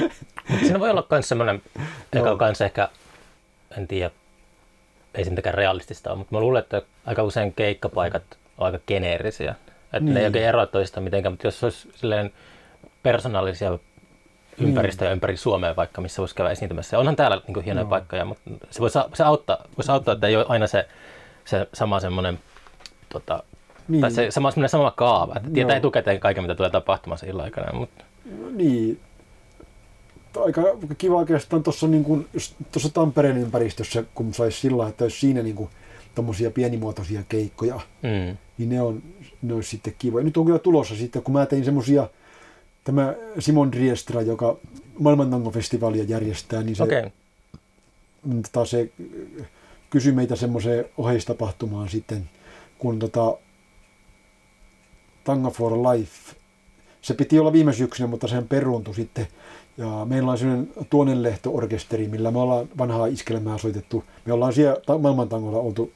Siinä voi olla myös semmoinen, joka on kans ehkä, en tiedä, ei se mitenkään realistista ole, mutta mä luulen, että aika usein keikkapaikat on aika geneerisiä. Että niin. ne ei Niin. oikein eroa toisistaan mitenkään, mutta jos olisi silleen persoonallisia ympäristöjä ympäri Suomea vaikka, missä voisi käydä esiintymässä. Ja onhan täällä niin hienoja Joo. paikkoja, mutta se voisi, se auttaa, voisi auttaa, että ei ole aina se, se sama semmoinen, tota, Niin, tai se sama, sama kaava, että tietää Joo. etukäteen kaiken, mitä tulee tapahtumaan sen illan aikana. Mutta, niin. Aika kiva oikeastaan tuossa niin kuin, tuossa Tampereen ympäristössä, kun saisi sillä että olisi siinä niin kuin, tommosia pienimuotoisia keikkoja, mm, niin ne, on, ne olisi sitten kivoja. Nyt on kyllä tulossa sitten, kun mä tein semmosia, tämä Simon Driestra, joka maailmantangofestivaalia järjestää, niin se, okay. tota, se kysyi meitä semmoiseen oheistapahtumaan sitten, kun tota, Tango for Life se piti olla viime syksynä, mutta sen peruuntui sitten. Ja meillä on sellainen tuonelehto-orkesteri, millä me ollaan vanhaa iskelmää soitettu. Me ollaan siellä maailmantangolla oltu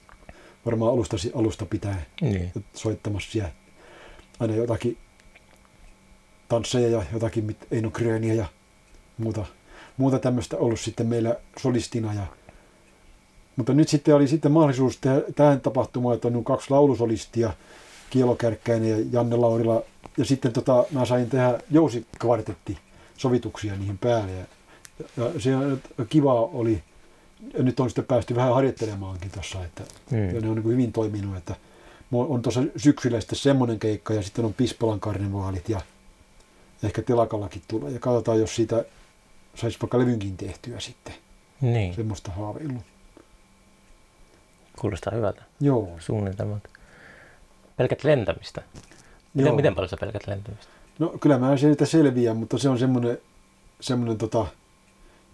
varmaan alusta, alusta pitäen Niin. soittamassa siellä aina jotakin tansseja ja jotakin mit- Eino Gröniä ja muuta, muuta tämmöistä ollut sitten meillä solistina. Ja, mutta nyt sitten oli sitten mahdollisuus tehdä tähän tapahtumaan, että on kaksi laulusolistia, Kielo Kärkkäinen ja Janne Laurila. Ja sitten tota, mä sain tehdä jousikvartetti sovituksia niihin päälle. Ja, ja se on- kiva oli, ja nyt on sitten päästy vähän harjoittelemaankin tuossa, että Mm. ja ne on niin kuin hyvin toiminut, että on tuossa syksyllä sitten semmoinen keikka ja sitten on Pispalan karnevaalit ja ehkä telakallakin tulee. Ja katsotaan, jos siitä saisi vaikka levynkin tehtyä sitten. Niin, Semmoista haaveillut. kuulostaa hyvältä Joo. suunnitelmalta. Pelkät lentämistä. Miten, Joo. miten paljon sä pelkät lentämistä? No kyllä mä siitä selviän, mutta se on semmoinen, semmoinen tota,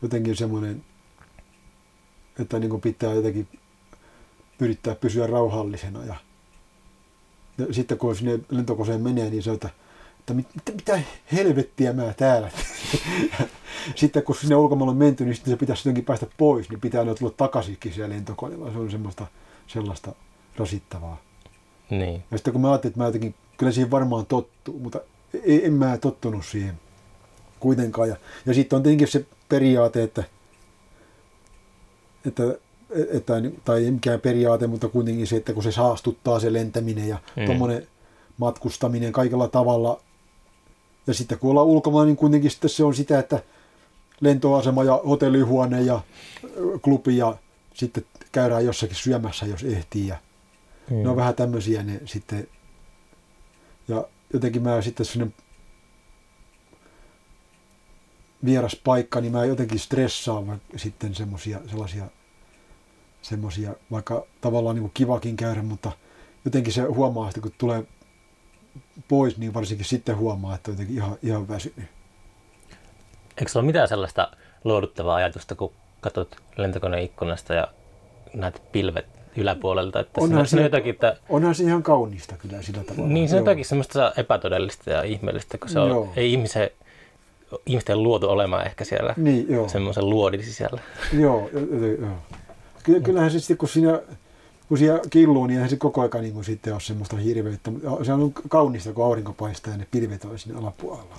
jotenkin semmoinen, että niin pitää jotenkin yrittää pysyä rauhallisena. Ja, ja sitten kun sinne lentokoseen menee, niin se että, että mit, mitä, mitä helvettiä mä täällä. sitten kun sinne ulkomailla on menty, niin sitten se pitäisi jotenkin päästä pois, niin pitää aina tulla takaisinkin siellä lentokoneella. Se on semmoista sellaista rasittavaa. Niin. Ja sitten kun mä ajattelin, että mä jotenkin, kyllä siihen varmaan tottuu, mutta en, en mä tottunut siihen kuitenkaan. Ja, ja sitten on tietenkin se periaate, että, että, että, tai ei mikään periaate, mutta kuitenkin se, että kun se saastuttaa se lentäminen ja mm. tuommoinen matkustaminen kaikella tavalla. Ja sitten kun ollaan ulkomailla, niin kuitenkin sitten se on sitä, että lentoasema ja hotellihuone ja klubi ja sitten käydään jossakin syömässä, jos ehtii. Ja Mm. ne on vähän tämmöisiä ne sitten. Ja jotenkin mä sitten sinne vieras paikka, niin mä jotenkin stressaan sitten semmosia, sellaisia, semmosia, vaikka tavallaan niin kuin kivakin käydä, mutta jotenkin se huomaa, että kun tulee pois, niin varsinkin sitten huomaa, että on jotenkin ihan, ihan väsynyt. Eikö sulla ole mitään sellaista lohduttavaa ajatusta, kun katsot lentokoneen ikkunasta ja näet pilvet yläpuolelta, että Onhan se- jotakin, että Onhan se ihan kaunista kyllä sillä tavalla. Niin, se on Joo. jotakin semmoista epätodellista ja ihmeellistä, kun se on, Joo. ei ihmisen, ihmisten luotu olemaan ehkä siellä Niin, joo. semmoisen luodin sisällä. Joo, jo- jo- joo. Ky- kyllähän se sitten, kun siinä, kun siinä killuu, niin eihän se koko ajan niin kuin sitten ole semmoista hirveyttä. Mutta Se on kaunista, kun aurinko paistaa ja ne pilvet on siinä alapuolella.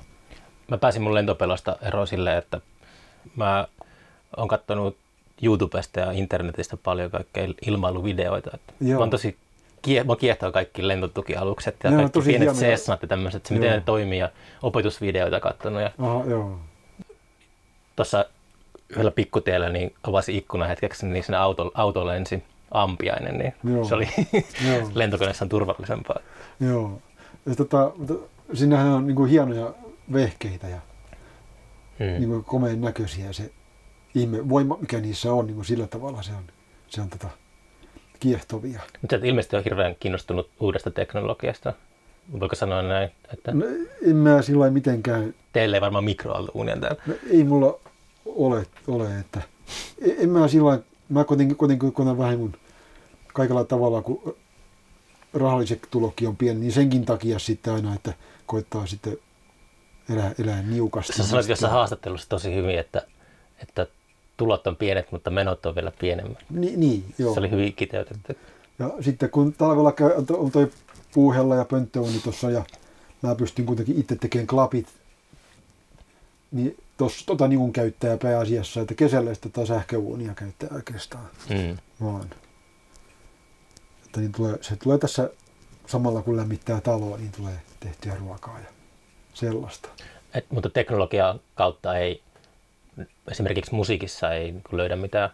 Mä pääsin mun lentopelosta eroon silleen, että mä oon katsonut YouTubesta ja internetistä paljon kaikkea ilmailuvideoita. Että Joo. mä oon tosi mä kiehtoo kaikki lentotukialukset ja Ne kaikki tosi pienet. Cessnat ja tämmöiset, se miten Joo. ne toimii ja opetusvideoita katsonut. Ja Aha, joo. tuossa yhdellä pikkutiellä niin avasi ikkuna hetkeksi, niin sinne auto, auto lensi ampiainen, niin Joo. se oli Joo. lentokoneessa on turvallisempaa. joo. Ja tota, mutta siinähän on niin kuin hienoja vehkeitä ja Hmm. niin kuin komeen näköisiä. Se ihme, voima, mikä niissä on, niin kuin sillä tavalla se on, se on tota, kiehtovia. Mutta ilmeisesti ole hirveän kiinnostunut uudesta teknologiasta. Voiko sanoa näin, että No, en mä sillä mitenkään teille ei varmaan mikroaaltouunia täällä. No, ei mulla ole, ole että en en mä sillä lailla- mä kuitenkin, kuitenkin kun on vähän mun kaikella tavalla, kun rahalliset tulokin on pieni, niin senkin takia sitten aina, että koittaa sitten elää, elää niukasti. Sä sanoit jossain haastattelussa tosi hyvin, että, että tulot on pienet, mutta menot on vielä pienemmät. Ni, niin, joo. Se oli hyvin kiteytetty. Ja sitten kun talvella käy, on to- on toi puuhella ja pönttöuni tuossa ja mä pystyn kuitenkin itse tekemään klapit, niin tos, tota niin kuin käyttää pääasiassa, että kesällä sitä sähköuunia käyttää oikeastaan. Mm. vaan. Että niin tulee, se tulee tässä samalla kun lämmittää taloa, niin tulee tehtyä ruokaa ja sellaista. Et, mutta teknologian kautta ei, esimerkiksi musiikissa ei niin löydä mitään,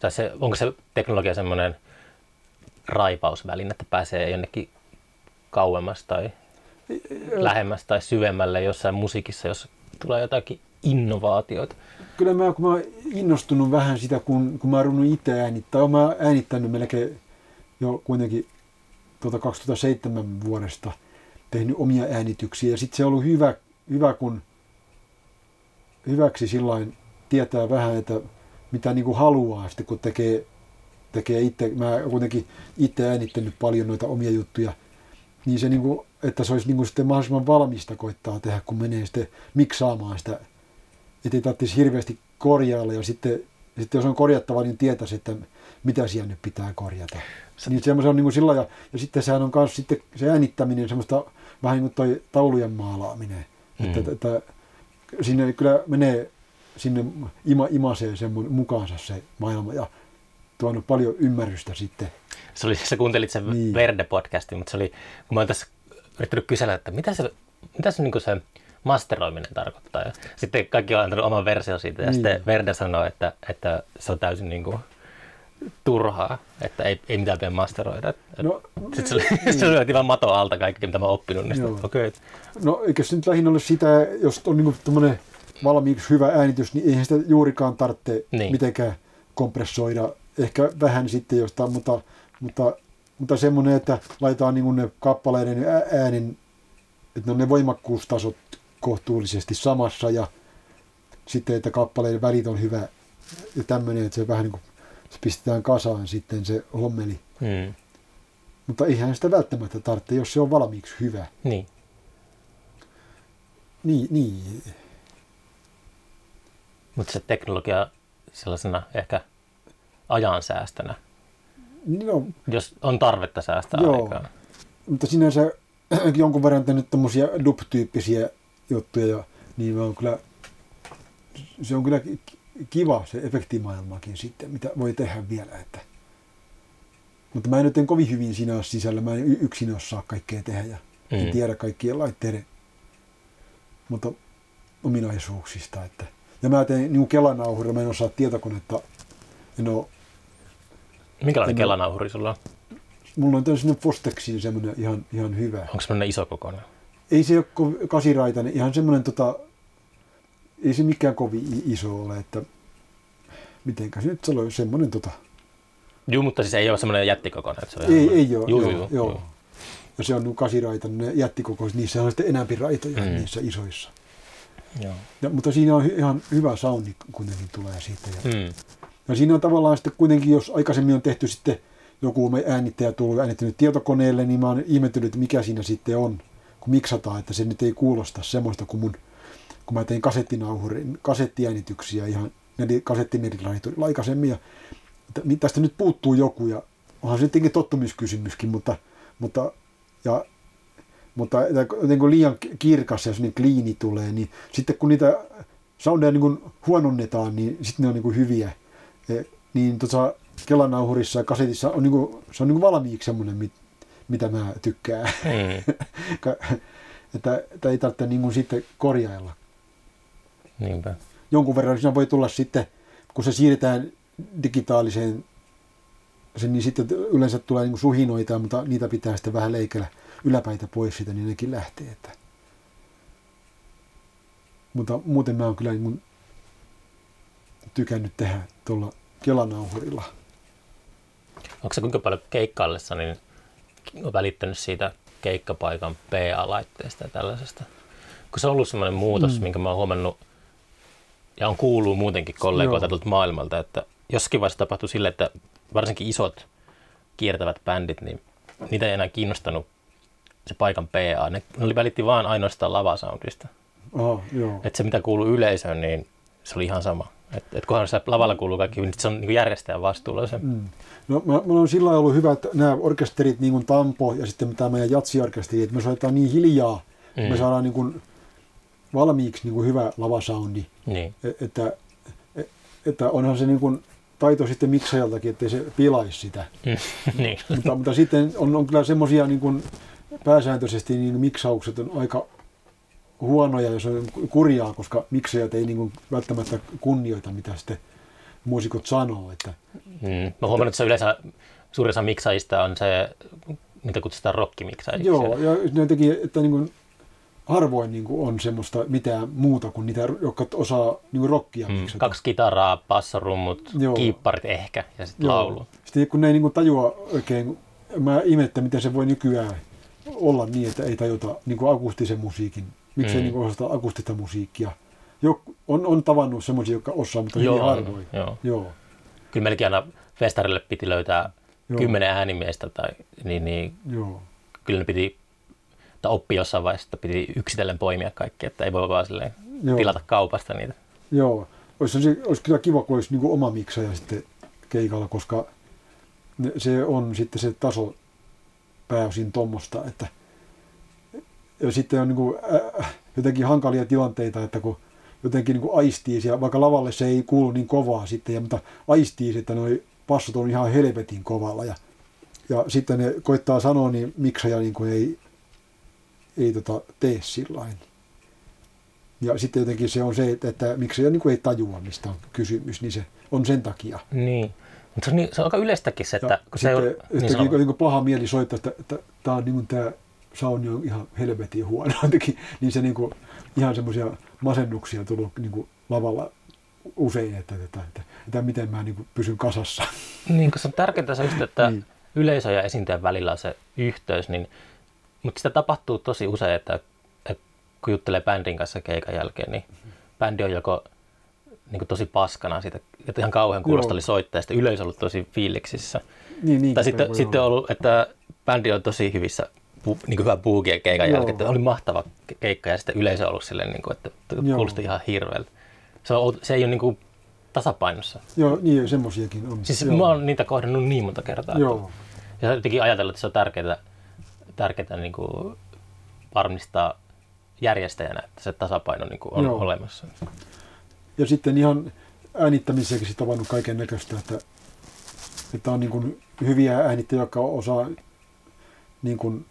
tai se, onko se teknologia semmoinen raipausväline, että pääsee jonnekin kauemmas tai lähemmäs tai syvemmälle jossain musiikissa, jos tulee jotakin innovaatioita. Kyllä mä, kun mä oon innostunut vähän sitä, kun, kun mä oon itse äänittää, oon mä äänittänyt melkein jo kuitenkin tuota 2007 vuodesta tehnyt omia äänityksiä. Ja sitten se on ollut hyvä, hyvä kun hyväksi sillain tietää vähän, että mitä niin kuin haluaa sitten, kun tekee, tekee itse. Mä oon kuitenkin itse äänittänyt paljon noita omia juttuja. niin se niin kuin, että se olisi niin kuin sitten mahdollisimman valmista koittaa tehdä, kun menee sitten miksaamaan sitä, että ei tarvitsisi hirveästi korjailla ja sitten, sitten jos on korjattava, niin tietäisi, että mitä siellä nyt pitää korjata. Se, niin semmoisen on niin kuin sillä ja, ja sitten sehän on myös sitten se äänittäminen semmoista vähän niin kuin toi taulujen maalaaminen. Mm. Että, että, että, sinne kyllä menee sinne ima, imasee sen mukaansa se maailma ja tuonut paljon ymmärrystä sitten. Se oli, sä kuuntelit sen niin. Verde-podcastin, mutta se oli, kun mä oon tässä yrittänyt kysellä, että mitä se, mitä se, niin se masteroiminen tarkoittaa. Ja sitten kaikki on antanut oman versio siitä ja niin. sitten Verde sanoi, että, että se on täysin niin kuin, turhaa, että ei, ei mitään pidä masteroida. No, sitten se, niin. se lyötiin vaan mato alta kaikki, mitä mä oon oppinut. Niin sitten, okay. No eikö se nyt lähinnä ole sitä, jos on niin valmiiksi hyvä äänitys, niin eihän sitä juurikaan tarvitse niin. mitenkään kompressoida. Ehkä vähän sitten jostain, mutta, mutta, mutta semmoinen, että laitetaan niin ne kappaleiden äänen, että ne on ne voimakkuustasot kohtuullisesti samassa ja sitten, että kappaleiden välit on hyvä ja tämmöinen, että se vähän niin kuin se pistetään kasaan sitten se hommeli. Hmm. Mutta eihän sitä välttämättä tarvitse, jos se on valmiiksi hyvä. Niin. Niin, niin. Mutta se teknologia sellaisena ehkä ajansäästönä, no, jos on tarvetta säästää joo, aikaa. Mutta sinänsä jonkun verran tehnyt tämmöisiä dup-tyyppisiä juttuja, ja niin on kyllä, se on kyllä kiva se efektimaailmakin sitten, mitä voi tehdä vielä. Että. Mutta mä en nyt en kovin hyvin siinä ole sisällä, mä en yksin osaa kaikkea tehdä ja mm. en tiedä kaikkien laitteiden mutta ominaisuuksista. Että. Ja mä teen niin kelanauhurilla, mä en osaa tietokonetta, en ole, Minkälainen en kelanauhuri sulla on? Mulla on tämmöinen Fostexin semmoinen ihan, ihan hyvä. Onko semmoinen iso kokoinen? Ei se ole kasiraitainen, ihan semmoinen tota, ei se mikään kovin iso ole, että mitenkä se nyt se on semmoinen tota... Joo, mutta siis ei ole semmoinen jättikokoinen. Että se on ei, ihan... ei ole, joo, joo, joo, joo. Ja se on kasiraitainen jättikokoiset, niissä on sitten enempi raitoja mm. niissä isoissa. Joo. Ja, mutta siinä on ihan hyvä soundi kuitenkin tulee siitä. Ja, mm. ja siinä on tavallaan sitten kuitenkin, jos aikaisemmin on tehty sitten joku äänittäjä tullut äänittänyt tietokoneelle, niin mä oon ihmetellyt, että mikä siinä sitten on, miksataan, että se nyt ei kuulosta semmoista kuin mun kun mä tein kasettinauhurin, kasettiäänityksiä ihan kasettinerilaiturilla aikaisemmin. Ja, tästä nyt puuttuu joku ja onhan se tietenkin tottumiskysymyskin, mutta, mutta, ja, mutta jotenkin liian kirkas ja niin kliini tulee, niin sitten kun niitä soundeja niin huononnetaan, niin sitten ne on niin hyviä. E, niin tuossa kelanauhurissa ja kasetissa on, niin kuin, se on niin valmiiksi semmoinen, mitä mä tykkään. Mm. että, että ei tarvitse niin kuin sitten korjailla. Niinpä. Jonkun verran siinä voi tulla sitten, kun se siirretään digitaaliseen, niin sitten yleensä tulee niin suhinoita, mutta niitä pitää sitten vähän leikellä yläpäitä pois siitä, niin nekin lähtee. Että. Mutta muuten mä oon kyllä niin tykännyt tehdä tuolla kelanauhurilla. Onko se kuinka paljon keikkaillessa niin välittänyt siitä keikkapaikan PA-laitteesta ja tällaisesta? Kun se on ollut sellainen muutos, mm. minkä mä oon huomannut ja on kuuluu muutenkin kollegoilta tuolta maailmalta, että jossakin vaiheessa tapahtui sille, että varsinkin isot kiertävät bändit, niin niitä ei enää kiinnostanut se paikan PA. Ne, ne oli välitti vaan ainoastaan lavasoundista. Oh, joo. Että se mitä kuuluu yleisöön, niin se oli ihan sama. Että et kunhan se lavalla kuuluu kaikki, niin se on niin järjestäjän vastuulla se. Mm. No, mä, mä on sillä ollut hyvä, että nämä orkesterit, niin kuin Tampo ja sitten tämä meidän jatsiorkesteri, että me soitetaan niin hiljaa, mm. me saadaan niin kuin valmiiksi niin kuin hyvä lavasoundi. Niin. E, että, e, että onhan se niin kuin taito sitten miksajaltakin, ettei se pilaisi sitä. niin. mutta, mutta sitten on, on kyllä semmoisia niin kuin pääsääntöisesti niin miksaukset on aika huonoja, jos on kurjaa, koska miksajat ei niin kuin välttämättä kunnioita, mitä sitten muusikot sanoo. Että, mm. Mä huomannut, että se yleensä suurin osa miksaajista on se, mitä kutsutaan rockimiksaajiksi. Joo, ja ne teki, että niin kuin harvoin niin kuin on semmoista mitään muuta kuin niitä, jotka osaa niin kuin rockia hmm. Kaksi kitaraa, bassorummut, Joo. kiipparit ehkä ja sitten laulu. Sitten kun ne ei niin kuin tajua oikein, mä ihmettän, miten se voi nykyään olla niin, että ei tajuta niin kuin akustisen musiikin. Miksi hmm. ei niin kuin osata akustista musiikkia. Jo, on, on tavannut semmoisia, jotka osaa, mutta joo, hyvin harvoin. Joo. joo. Kyllä melkein aina festarille piti löytää joo. kymmenen äänimiestä, tai, niin, niin joo. kyllä ne piti tai oppi jossain vaiheessa, että piti yksitellen poimia kaikki, että ei voi vaan silleen Joo. tilata kaupasta niitä. Joo, olisi, se, olisi kyllä kiva, kun olisi niin kuin oma miksaja sitten keikalla, koska se on sitten se taso pääosin tuommoista, että ja sitten on niin kuin, äh, jotenkin hankalia tilanteita, että kun jotenkin niin kuin aistii siellä, vaikka lavalle se ei kuulu niin kovaa sitten, ja, mutta aistii, että noi passot on ihan helvetin kovalla ja, ja sitten ne koittaa sanoa, niin miksaja niin kuin ei, ei tota, tee sillain. Ja sitten jotenkin se on se, että, että miksi se niin kuin ei tajua, mistä on kysymys, niin se on sen takia. Niin. Mutta se on, niin, se on aika yleistäkin se, että Ja kun se ei sitten ole... Niin niin niin paha mieli soittaa, että, että, tämä on niin kuin tämä sauni on ihan helvetin huono jotenkin, niin se niin kuin, ihan semmoisia masennuksia tullut niin kuin lavalla usein, että, että, että, että miten mä niin kuin pysyn kasassa. Niin, on tärkeintä se just, että Niin. yleisö ja esiintyjän välillä on se yhteys, niin, mutta sitä tapahtuu tosi usein, että, että kun juttelee bändin kanssa keikan jälkeen, niin bändi on joko niin kuin tosi paskana siitä, että ihan kauhean kuulosta oli soittaa, ja sitten yleisö on ollut tosi fiiliksissä. Niin, niin tai sitten, sitten on ollut, että bändi on tosi hyvissä, pu, niin kuin hyvä buugia keikan Joo. jälkeen, että oli mahtava ke- keikka, ja sitten yleisö on ollut silleen, niin kuin, että kuulosti ihan hirveältä. Se, on, se ei ole niin kuin tasapainossa. Joo, niin semmoisiakin on. Siis Joo. mä oon niitä kohdannut niin monta kertaa. Joo, Ja jotenkin ajatella, että se on tärkeää, tärkeää niin kuin varmistaa järjestäjänä, että se tasapaino niin kuin on Joo. olemassa. ja sitten ihan äänittämisessäkin sitten tavannut kaiken näköistä, että, että on niin kuin hyviä äänittäjiä, jotka osaa niin kuin,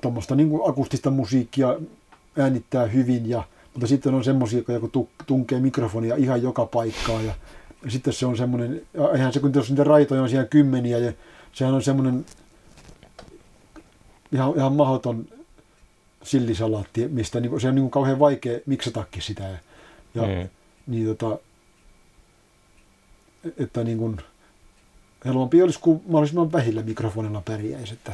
tuommoista niin kuin akustista musiikkia äänittää hyvin, ja, mutta sitten on semmoisia, jotka joku tu- tunkee mikrofonia ihan joka paikkaan, ja, ja sitten se on semmoinen, eihän se kun jos niitä raitoja on siellä kymmeniä, ja sehän on semmoinen ihan, ihan mahdoton sillisalaatti, mistä niin se on niin kauhean vaikea miksatakin sitä. Ja, ja Mm. niin tota, että niin kuin, helpompi olisi, kun mahdollisimman vähillä mikrofonilla pärjäisi. Että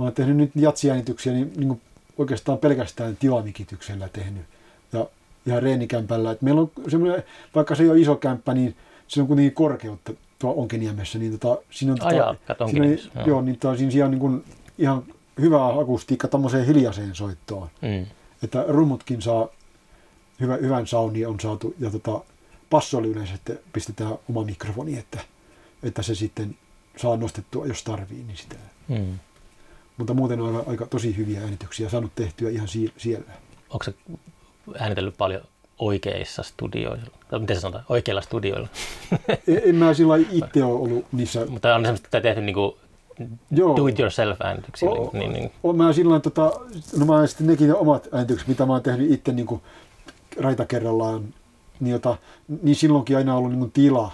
mä oon tehnyt nyt jatsiäänityksiä niin, niin kuin oikeastaan pelkästään tilamikityksellä tehnyt. Ja ihan reenikämpällä. Et meillä on semmoinen, vaikka se ei ole iso kämppä, niin se on kuitenkin korkeutta tuo Onkiniemessä. Niin tota, siinä on, tota, kato siinä, joo. joo. niin tota, siinä, on niin kuin ihan hyvä akustiikka tämmöiseen hiljaiseen soittoon Mm. että rummutkin saa hyvä, hyvän saunin on saatu ja tota, passolle yleensä että pistetään oma mikrofoni, että, että se sitten saa nostettua, jos tarvii, niin sitä. Mm. Mutta muuten on aika, aika tosi hyviä äänityksiä saanut tehtyä ihan si- siellä. Onko se äänitellyt paljon oikeissa studioilla? Tai miten se sanotaan? Oikeilla studioilla. En, en mä sillä itse ole ollut niissä, Mutta on semmoista, että tehty niinku joo, do it yourself äänityksiä. Oo. Niin, niin, on mä sillä lailla, tota, no mä sitten nekin ne omat äänitykset, mitä mä oon tehnyt itse niin kuin raita kerrallaan, niin, jota, niin silloinkin aina ollut niin kuin tila.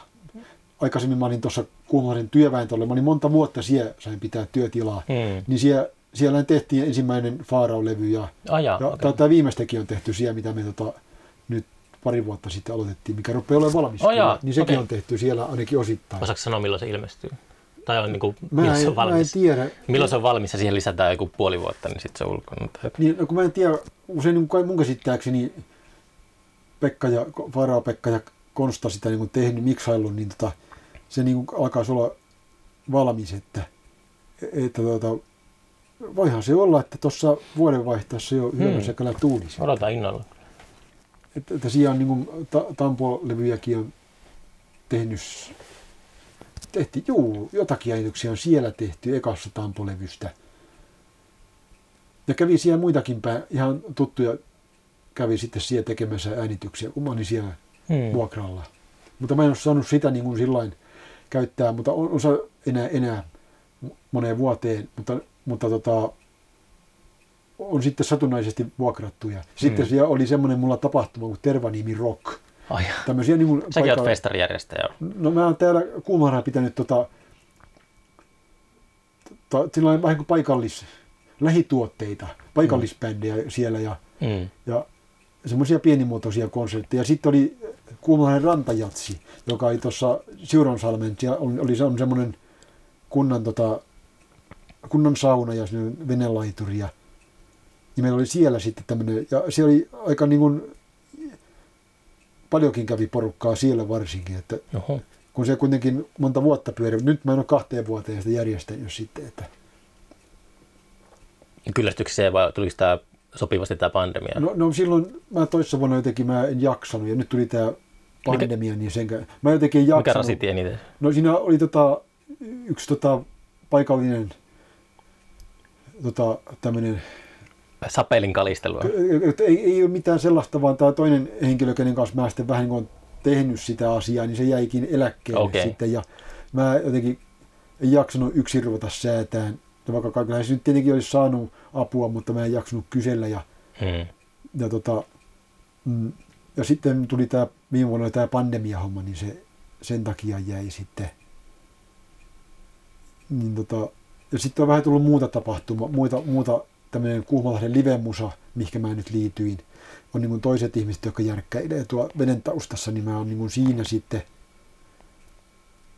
Aikaisemmin mä olin tuossa Kuumalaisen työväentolle, mä olin monta vuotta siellä, sain pitää työtilaa. mm. niin siellä, siellä tehtiin ensimmäinen Faarao-levy ja, ja okei. tämä viimeistäkin on tehty siellä, mitä me tota, nyt pari vuotta sitten aloitettiin, mikä rupeaa olemaan valmis. Oh, jaa, niin sekin okei. on tehty siellä ainakin osittain. Osaatko sanoa, milloin se ilmestyy? Tai on niinku, Mä milloin se en, on mä en valmis? tiedä. Milloin se on valmis ja siihen lisätään joku puoli vuotta, niin sitten se on ulkona. Niin, no kun mä en tiedä, usein niin kai mun käsittääkseni Pekka ja Pekka ja Konsta sitä niin tehnyt, miksailun, niin tota, se niin alkaisi olla valmis, että, että tota, voihan se olla, että tuossa vuodenvaihteessa jo Hmm. hyödyssä kyllä tuulisi. Odotan innolla. Että, että siellä on niin kuin, ta, Tampo-levyjäkin on tehnyt, tehtiin, juu, jotakin äänityksiä on siellä tehty ekassa Tampo-levystä. Ja kävi siellä muitakin pää, ihan tuttuja kävi sitten siellä tekemässä äänityksiä, kun mä olin siellä Hmm. vuokralla. Mutta mä en ole saanut sitä niin kuin sillain käyttää, mutta on osa enää, enää moneen vuoteen, mutta, mutta tota, on sitten satunnaisesti vuokrattuja. Sitten Mm. siellä oli semmoinen mulla tapahtuma kuin Tervanimi Rock. Ai. Tämmöisiä niin kuin Säkin oot festarijärjestäjä. No mä oon täällä Kuumarana pitänyt tota, tota, sillä lailla vähän kuin paikallis, lähituotteita, paikallisbändejä siellä ja, Mm. ja semmoisia pienimuotoisia konsertteja. Sitten oli Kuumalainen rantajatsi, joka oli tuossa Siuronsalmen, siellä oli, oli se on semmoinen kunnan, tota, kunnan sauna ja semmoinen venelaituri ja, ja meillä oli siellä sitten tämmöinen, ja se oli aika niin kuin, paljonkin kävi porukkaa siellä varsinkin, että Oho. kun se kuitenkin monta vuotta pyöri. Nyt mä en ole kahteen vuoteen sitä järjestänyt sitten, että Kyllästykseen vai tuliko tämä sopivasti tämä pandemia? No, no silloin mä toissa vuonna jotenkin mä en jaksanut ja nyt tuli tämä pandemia, niin sen mä jotenkin en jaksanut. Mikä rasitti eniten? No siinä oli tota, yksi tota, paikallinen tota, tämmöinen Sapelin kalistelua. ei, ei ole mitään sellaista, vaan tämä toinen henkilö, kenen kanssa mä sitten vähän niin kuin tehnyt sitä asiaa, niin se jäikin eläkkeelle Okei. sitten. Ja mä jotenkin en jaksanut yksin ruveta säätään. Ja vaikka kyllä se nyt tietenkin olisi saanut apua, mutta mä en jaksanut kysellä. Ja, Hmm. ja, tota, mm, ja sitten tuli tämä viime vuonna tämä pandemia-homma, niin se sen takia jäi sitten. Niin tota, ja sitten on vähän tullut muuta tapahtumaa, muita, muuta tämmöinen Kuhmalahden livemusa, mihinkä mä nyt liityin. On niin toiset ihmiset, jotka järkkäilee tuo veden taustassa, niin mä oon niin siinä sitten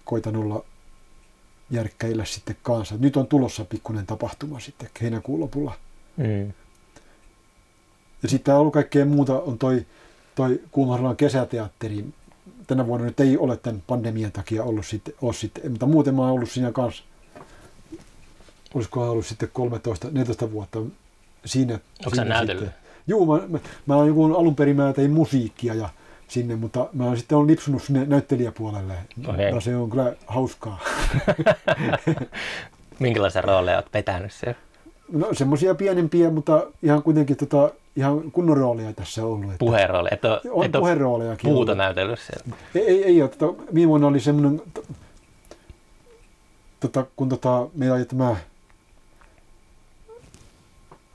koitan olla järkkäillä sitten kanssa. Nyt on tulossa pikkuinen tapahtuma sitten heinäkuun lopulla. Hmm. Ja sitten on ollut kaikkea muuta, on toi, toi Kuumahalan kesäteatteri. Tänä vuonna nyt ei ole tämän pandemian takia ollut sitten, ole sitten mutta muuten mä oon ollut siinä kanssa, olisikohan ollut sitten 13-14 vuotta siinä. Onko sä siinä näytellyt? Juu, mä, mä, mä joku, alun perin mä tein musiikkia ja sinne, mutta mä oon sitten on lipsunut sinne näyttelijäpuolelle. Okei. Ja se on kyllä hauskaa. Minkälaisia rooleja olet vetänyt siellä? No semmoisia pienempiä, mutta ihan kuitenkin tota, ihan kunnon rooleja tässä ollut. Että Puherooli. Et ole, on et ole puheroolejakin muuta ollut. näytellyt siellä. Ei, ei, ei ole. Tota, viime vuonna oli semmoinen, tota, kun tota, meillä oli tämä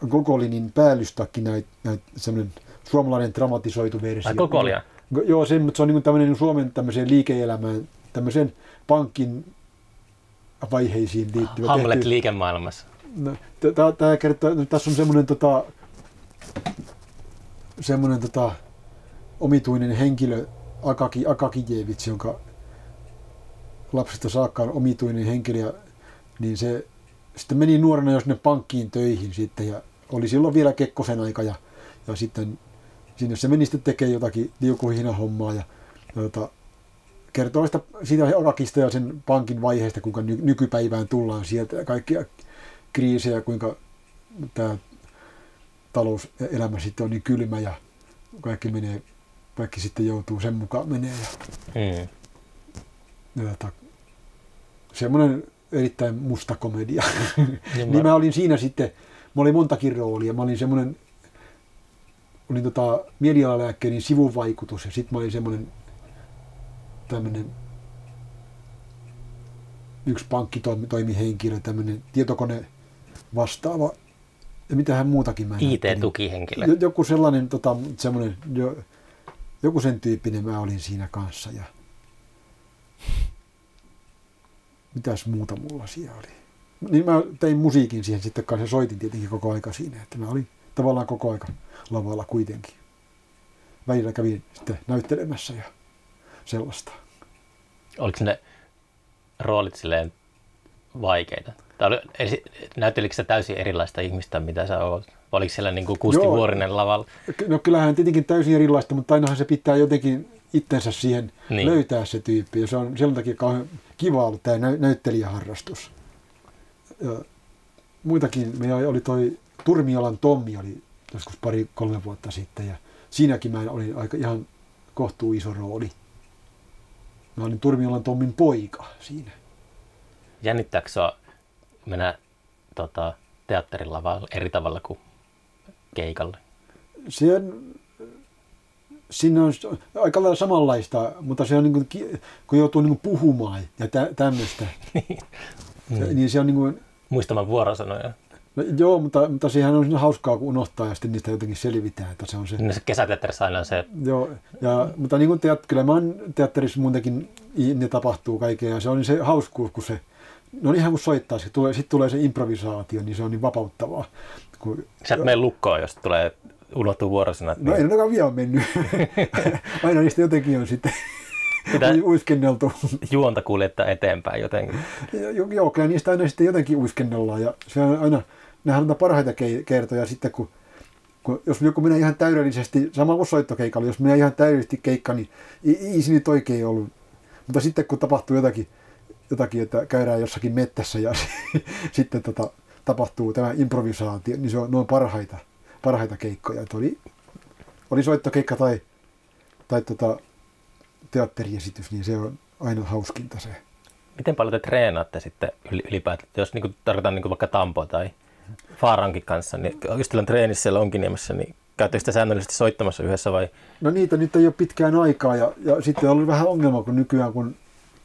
Gogolinin päällystakki näit, näit, semmoinen suomalainen dramatisoitu versio. Ai Gogolia? Joo, se, mutta se on niin tämmöinen Suomen tämmöiseen liike-elämään, tämmöisen pankin vaiheisiin liittyvä. Hamlet tehty- liikemaailmassa. No, Tämä kertoo, no, tässä on semmoinen tota, semmoinen tota, omituinen henkilö, Akaki, Akakijevits, jonka lapsesta saakka on omituinen henkilö, ja, niin se sitten meni nuorena jo sinne pankkiin töihin sitten, ja oli silloin vielä Kekkosen aika, ja, ja sitten sinne se meni sitten tekemään jotakin liukuhina-hommaa, ja, tota, kertoo sitä, siitä Akakista ja sen pankin vaiheesta, kuinka ny, nykypäivään tullaan sieltä, ja kaikkia kriisejä, kuinka tämä talouselämä sitten on niin kylmä ja kaikki menee, kaikki sitten joutuu sen mukaan menee. Ja, Hmm. ja tota, semmoinen erittäin musta komedia. Niin niin mä olin siinä sitten, mä olin montakin roolia. Mä olin semmoinen, olin tota mielialalääkkeiden sivuvaikutus ja sitten mä olin semmoinen tämmöinen yksi pankkitoimihenkilö, tämmöinen tietokone vastaava ja mitähän muutakin mä. IT-tukihenkilö. Jo- Joku sellainen, tota, semmoinen, jo, joku sen tyyppinen mä olin siinä kanssa. Ja... Mitäs muuta mulla siellä oli? Niin mä tein musiikin siihen sitten kanssa ja soitin tietenkin koko aika siinä. Että mä olin tavallaan koko aika lavalla kuitenkin. Välillä kävin sitten näyttelemässä ja sellaista. Oliko ne roolit silleen vaikeita? Oli, näyttelikö sä täysin erilaista ihmistä, mitä sä oot? Oliko siellä niin kuin Kusti Joo. Vuorinen lavalla? No kyllähän tietenkin täysin erilaista, mutta ainahan se pitää jotenkin itsensä siihen Niin. löytää se tyyppi. Ja se on sen takia kauhean kiva ollut tämä nä- näyttelijäharrastus. Ja muitakin, meillä oli toi Turmiolan Tommi oli joskus pari, kolme vuotta sitten ja siinäkin mä olin aika ihan kohtuu iso rooli. Mä olin Turmiolan Tommin poika siinä. Jännittääkö sua mennä tota, teatterin lavalle eri tavalla kuin keikalle? Sen, siinä on aika lailla samanlaista, mutta se on niin kuin, kun joutuu niin kuin puhumaan ja tä, tämmöistä, Mm. niin se on niin kuin, Muistamaan vuorosanoja. No, joo, mutta, mutta siihen on hauskaa, kun unohtaa ja sitten niistä jotenkin selvitään, että se on se. Niin se kesäteatterissa aina on se, Joo, ja, mutta niin kuin teat, kyllä mä oon teatterissa muutenkin, ne tapahtuu kaikkea ja se on se hauskuus, kun se, no ihan kuin soittaa, sitten tulee, sit tulee se improvisaatio, niin se on niin vapauttavaa. Kun, sä et mene lukkoon, jos tulee unohtuu vuorosanat. no ei ne ainakaan vielä mennyt. Aina niistä jotenkin on sitten Pitää uiskenneltu. juonta kuljettaa eteenpäin jotenkin. Joo, joo, kyllä niistä aina sitten jotenkin uiskennellaan ja se on aina, nehän on parhaita kertoja sitten, kun, kun jos joku menee ihan täydellisesti, sama kuin soittokeikalla, jos menee ihan täydellisesti keikka, niin ei, ei se nyt oikein ollut. Mutta sitten kun tapahtuu jotakin, jotakin että käydään jossakin mettässä ja sitten tota, tapahtuu tämä improvisaatio, niin se on, ne on parhaita, parhaita keikkoja. Että oli, oli soittokeikka tai, tai tota, teatteriesitys, niin se on aina hauskinta se. Miten paljon te treenaatte sitten ylipäätään? Jos niin tarkoitan niin vaikka Tampo tai Faarankin kanssa, niin ystävän treenissä siellä Onkiniemessä, niin käyttekö sitä säännöllisesti soittamassa yhdessä vai? No niitä nyt ei ole pitkään aikaa ja, ja sitten on ollut vähän ongelma, kun nykyään kun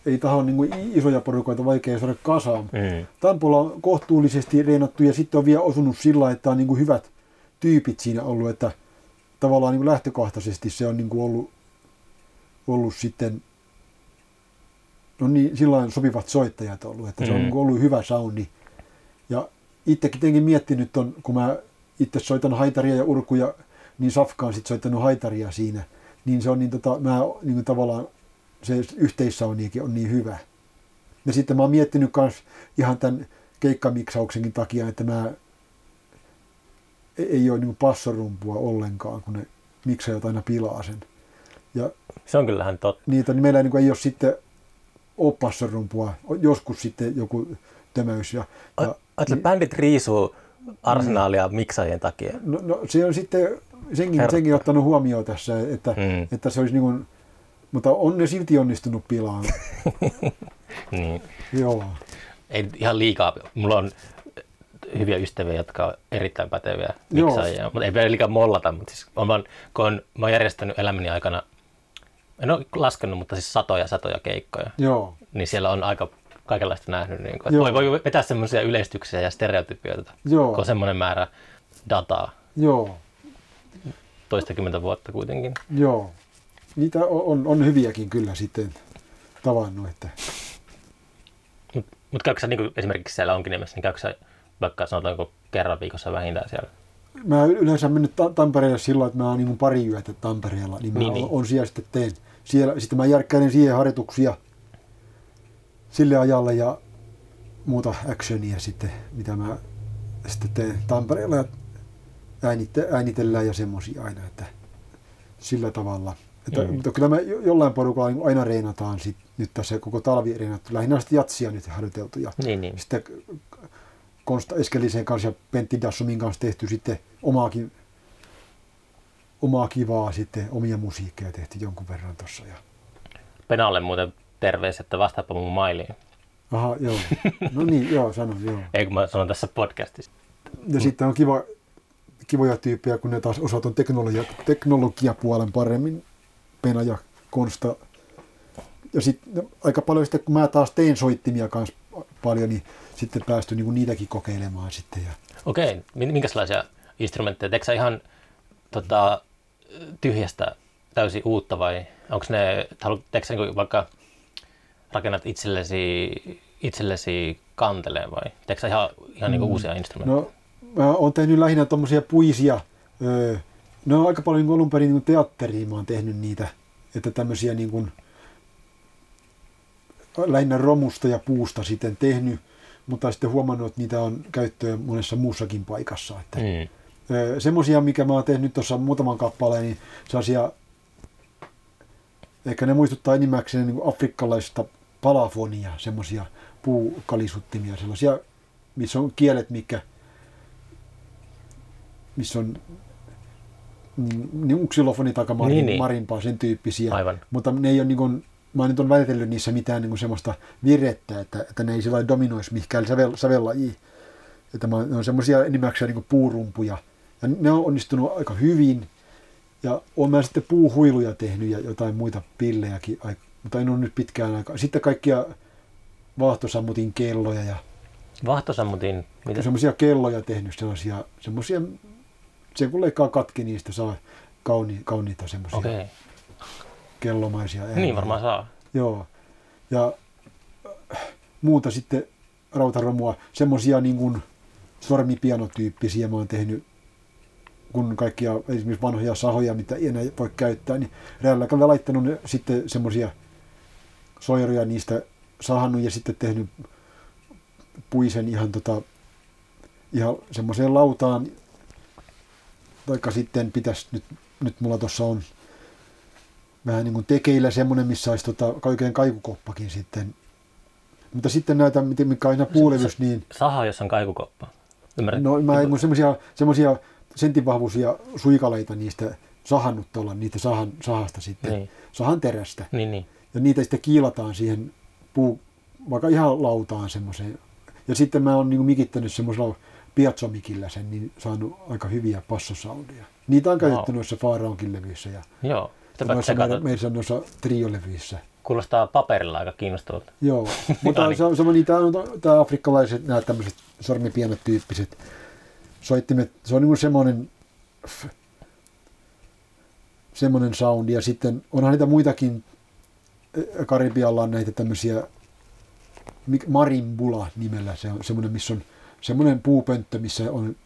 ei taho niin kuin isoja porukoita vaikea saada kasaan. Mm. Tampolla on kohtuullisesti reenattu ja sitten on vielä osunut sillä, että on niin kuin hyvät tyypit siinä ollut, että tavallaan niin kuin lähtökohtaisesti se on niin kuin ollut, ollut sitten no niin, sillä sopivat soittajat ollut, että se on mm. Niin ollut hyvä soundi. Ja itsekin tietenkin miettinyt on, kun mä itse soitan haitaria ja urkuja, niin Safka on sitten soittanut haitaria siinä, niin se on niin, tota, mä niin tavallaan se yhteissauniikin on niin hyvä. Ja sitten mä oon miettinyt myös ihan tämän keikkamiksauksenkin takia, että mä e-, ei ole niin passorumpua ollenkaan, kun ne miksaajat aina pilaa sen. Se on kyllähän totta. Niitä, niin meillä niin ei ole sitten ole passorumpua, joskus sitten joku tömäys. Ja, ja, Ajattelin, niin, bändit riisuu arsenaalia mm. miksaajien takia. No, no se on sitten senkin, senkin ottanut huomioon tässä, että, mm. että se olisi niin kuin, mutta on ne silti onnistunut pilaan. niin. Joo. Ei ihan liikaa. Mulla on hyviä ystäviä, jotka on erittäin päteviä miksaajia. Mutta ei vielä liikaa mollata, mutta siis on vaan, kun on, mä oon järjestänyt elämäni aikana, en ole laskenut, mutta siis satoja satoja keikkoja. Joo. Niin siellä on aika kaikenlaista nähnyt. Niin kuin, voi, voi vetää semmoisia yleistyksiä ja stereotypioita, Joo. kun on semmoinen määrä dataa. Joo. Toistakymmentä vuotta kuitenkin. Joo niitä on, on hyviäkin kyllä sitten tavannut. Että... Mutta mut käykö sä niin esimerkiksi siellä onkin nimessä, niin käykö sä vaikka sanotaanko kerran viikossa vähintään siellä? Mä yleensä mennyt Tampereelle sillä että mä oon niin pari yötä Tampereella, niin mä niin, niin. on siellä sitten teen. Siellä, sitten mä järkkäilen siihen harjoituksia sille ajalle ja muuta actionia sitten, mitä mä sitten teen Tampereella ja äänitellään ja semmoisia aina, että sillä tavalla – että, mm. Mutta kyllä me jollain porukalla niin aina reenataan sit, nyt tässä koko talvi reenattu. Lähinnä sitten jatsia nyt harjoiteltu. Ja niin, niin. Sitten Konsta Eskelisen kanssa ja Pentti Dassomin kanssa tehty sitten omaakin, omaa kivaa sitten, omia musiikkeja tehty jonkun verran tuossa. Ja... Penalle muuten terveisiä, että vastaapa mun mailiin. Aha, joo. No niin, joo, sanon, joo. Ei kun mä sanon tässä podcastissa. Ja mm. sitten on kiva, kivoja tyyppejä, kun ne taas osaat on teknologia, teknologiapuolen paremmin Pena ja Konsta. Ja sitten no, aika paljon sitten, kun mä taas tein soittimia kanssa paljon, niin sitten päästy niin niitäkin kokeilemaan sitten. Ja... Okei, minkälaisia instrumentteja? Teekö ihan tota, tyhjästä täysin uutta vai onko ne, teekö niin vaikka rakennat itsellesi, itsellesi kanteleen vai teekö ihan, ihan niin mm. uusia instrumentteja? No, mä oon tehnyt lähinnä tuommoisia puisia öö, No aika paljon niin alun perin niin teatteriin mä oon tehnyt niitä, että tämmöisiä niin kuin, lähinnä romusta ja puusta sitten tehnyt, mutta sitten huomannut, että niitä on käyttöön monessa muussakin paikassa. Että, mm. Semmoisia, mikä mä oon tehnyt tuossa muutaman kappaleen, niin sellaisia, ehkä ne muistuttaa enimmäkseen niin afrikkalaista palafonia, semmoisia puukalisuttimia, sellaisia, missä on kielet, mikä, missä on niin, niin xylofoni tai marin, niin, niin. marimpaa, sen tyyppisiä. Aivan. Mutta ne ei ole niin kuin, mä nyt on väitellyt niissä mitään niin kuin semmoista virettä, että, että ne ei sillä dominoisi mihinkään sävel, sävellajiin. Että mä, ne on semmoisia enimmäkseen niin puurumpuja. Ja ne on onnistunut aika hyvin. Ja olen mä sitten puuhuiluja tehnyt ja jotain muita pillejäkin, mutta en ole nyt pitkään aikaa. Sitten kaikkia vaahtosammutin kelloja ja Vaahtosammutin? Mitä? Semmoisia kelloja tehnyt, sellaisia, semmoisia, se kun leikkaa katki, niistä saa kauni, kauniita semmoisia okay. kellomaisia ääniä. Niin varmaan saa. Joo. Ja äh, muuta sitten rautaromua, semmoisia niin kuin sormipianotyyppisiä mä oon tehnyt kun kaikkia esimerkiksi vanhoja sahoja, mitä ei enää voi käyttää, niin räällä laittanut ne sitten semmoisia soiroja niistä sahannut ja sitten tehnyt puisen ihan, tota, ihan semmoiseen lautaan, vaikka sitten pitäisi, nyt, nyt mulla tuossa on vähän niin kuin tekeillä semmoinen, missä olisi tota, oikein kaikukoppakin sitten. Mutta sitten näitä, mikä on aina puulevys, niin... Saha, jossa on kaikukoppa. Ymmärrät? No mä en semmoisia, semmoisia sentinvahvuisia suikaleita niistä sahannut tuolla, niitä sahan, sahasta sitten, Niin. sahan terästä. Niin, niin. Ja niitä sitten kiilataan siihen puu, vaikka ihan lautaan semmoiseen. Ja sitten mä oon niin mikittänyt semmoisella piatsomikillä sen, niin saanut aika hyviä passosoundeja. Niitä on käytetty Wow. noissa Faaraonkin levyissä ja Joo. Noissa meidän, meidän noissa triolevyissä. Kuulostaa paperilla aika kiinnostavalta. Joo, mutta Ainakin. se on semmoinen, niitä on tää afrikkalaiset, nämä tämmöiset sormipienot tyyppiset soittimet, se on niin semmoinen semmoinen soundi ja sitten onhan niitä muitakin, Karibialla on näitä tämmöisiä marimbula nimellä, se on semmoinen, missä on semmoinen puupönttö, missä on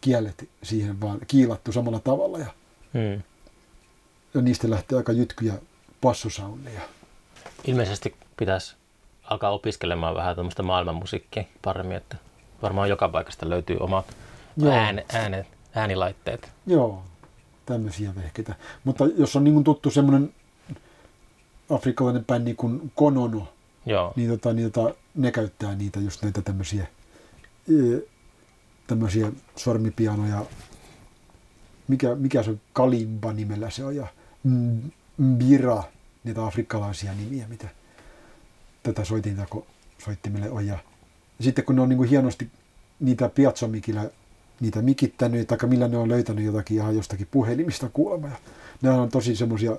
kielet siihen vaan kiilattu samalla tavalla ja, Hmm. ja niistä lähtee aika jytkyjä passosoundeja. Ilmeisesti pitäisi alkaa opiskelemaan vähän tuommoista maailmanmusiikkia paremmin, että varmaan joka paikasta löytyy omat Joo. ääne, ääne, äänilaitteet. Joo, tämmöisiä vehkeitä. Mutta jos on niin tuttu semmoinen afrikkalainen bändi kuin Konono, Joo, niin, tota, niin tota, ne käyttää niitä just näitä tämmöisiä, ee, tämmöisiä sormipianoja. Mikä, mikä se on? Kalimba nimellä se on ja Mbira, niitä afrikkalaisia nimiä, mitä tätä soitinta soittimelle on. Ja, ja sitten kun ne on niin kuin hienosti niitä piatsomikillä niitä mikittänyt, tai millä ne on löytänyt jotakin ihan jostakin puhelimista kuulemma. Ja ne on tosi semmoisia...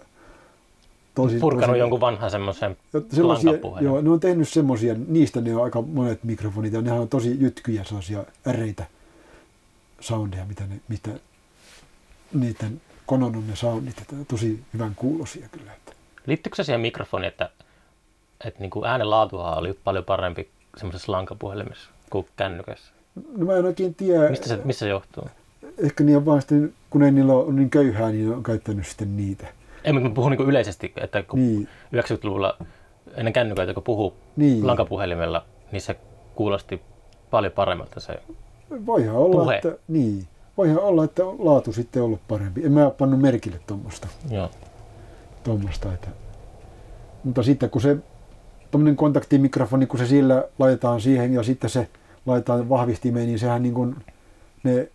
Tosi, purkanut tosi, jonkun vanhan semmoisen lankapuhelimen. joo, ne on tehnyt semmoisia, niistä ne on aika monet mikrofonit, ja nehän on tosi jytkyjä, sellaisia äreitä soundeja, mitä ne, mitä niiden konon ne soundit, että tosi hyvän kuulosia kyllä. Että. Liittyykö se siihen mikrofoniin, että, että niin kuin äänen laatuhan oli paljon parempi semmoisessa lankapuhelimessa kuin kännykässä? No mä en oikein tiedä, Mistä se, missä se johtuu? ehkä niin on vaan sitten, kun ei niillä ole niin köyhää, niin on käyttänyt sitten niitä. Ei, mutta mä puhun niin yleisesti, että kun Niin, 90-luvulla ennen kännyköitä, kun puhuu niin. lankapuhelimella, niin se kuulosti paljon paremmalta se. Voihan olla, Puhe. että, niin. Voihan olla, että laatu sitten ollut parempi. En mä ole pannut merkille tuommoista. Joo. Tuommoista, että. Mutta sitten kun se tuommoinen kontaktimikrofoni, kun se sillä laitetaan siihen ja sitten se laitetaan vahvistimeen, niin sehän niin kuin ne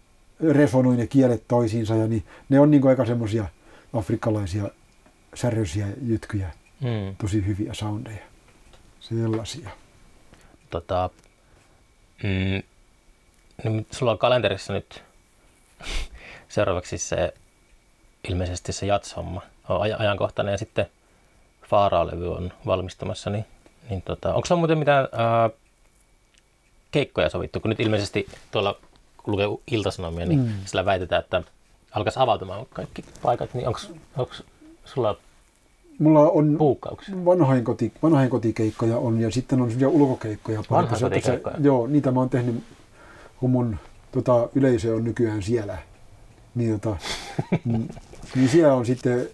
resonoi ne kielet toisiinsa ja niin, ne on niin kuin aika semmoisia afrikkalaisia säröisiä jytkyjä, Mm. tosi hyviä soundeja. Sellaisia. Tota, mm, no, sulla on kalenterissa nyt seuraavaksi se ilmeisesti se jatshomma on aj- ajankohtainen ja sitten Faaraa-levy on valmistumassa, niin, niin tota, onko sulla muuten mitään ää, keikkoja sovittu, kun nyt ilmeisesti tuolla lukee iltasanomia, niin Mm. sillä väitetään, että alkaisi avautumaan kaikki paikat, niin onko sulla Mulla on puukkauksia? vanhain, koti, vanhain kotikeikkoja on ja sitten on semmoisia ulkokeikkoja. pari. Vanhain Se- se- kotikeikkoja? Joo, niitä mä oon tehnyt, kun mun tota, yleisö on nykyään siellä. Niin, tota, mm, niin siellä on sitten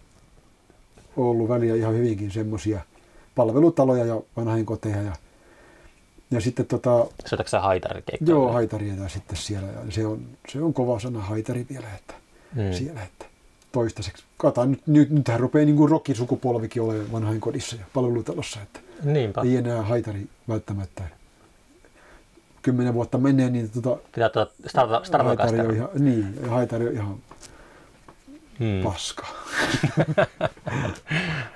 ollut väliä ihan hyvinkin semmoisia palvelutaloja ja vanhain koteja. Ja, ja sitten tota, Soitatko sä haitarikeikkoja? joo, haitaria sitten siellä. Ja se on, se on kova sana haitari vielä, että Mm. siellä. Että toistaiseksi. Kataan, nyt, nyt, nythän rupeaa niin kuin rockisukupolvikin olemaan vanhain kodissa ja palvelutalossa. Että Niinpä. ei enää haitari välttämättä. Kymmenen vuotta menee, niin tota, Pitää tuota starta, starta haitari on ihan, niin, haitari on ihan hmm. paska.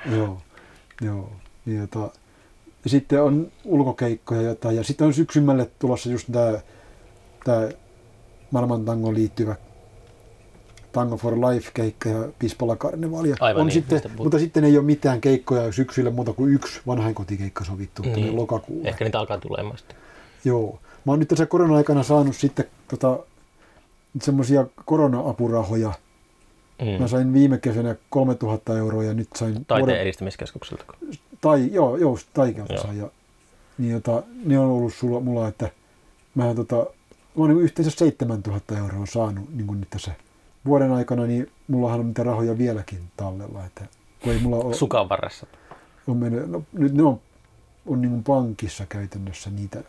joo, joo. Niin, tota, ja sitten on ulkokeikkoja jotain, ja sitten on syksymälle tulossa just tämä tää maailman tangoon liittyvä Tango for Life-keikka ja Pispola Karnevaali. Aivan on niin, sitten, mutta sitten ei ole mitään keikkoja syksyllä muuta kuin yksi vanhainkotikeikka sovittu Niin. niin. lokakuulle. Ehkä niitä alkaa tulemaan sitten. Joo. Mä oon nyt tässä korona-aikana saanut sitten tota, semmoisia korona-apurahoja. Mm. Mä sain viime kesänä 3000 euroa ja nyt sain... Taiteen edistämiskeskukselta. Tai, joo, joo, Taikelta. Ja, niin, jota, ne on ollut sulla, mulla, että mä, tota, mä oon niin yhteensä 7000 euroa saanut niin kuin nyt tässä vuoden aikana, niin mullahan on niitä rahoja vieläkin tallella. Että, kun ei mulla ole, Sukan varressa. on mennyt, no, nyt ne on, on niin kuin pankissa käytännössä niitä.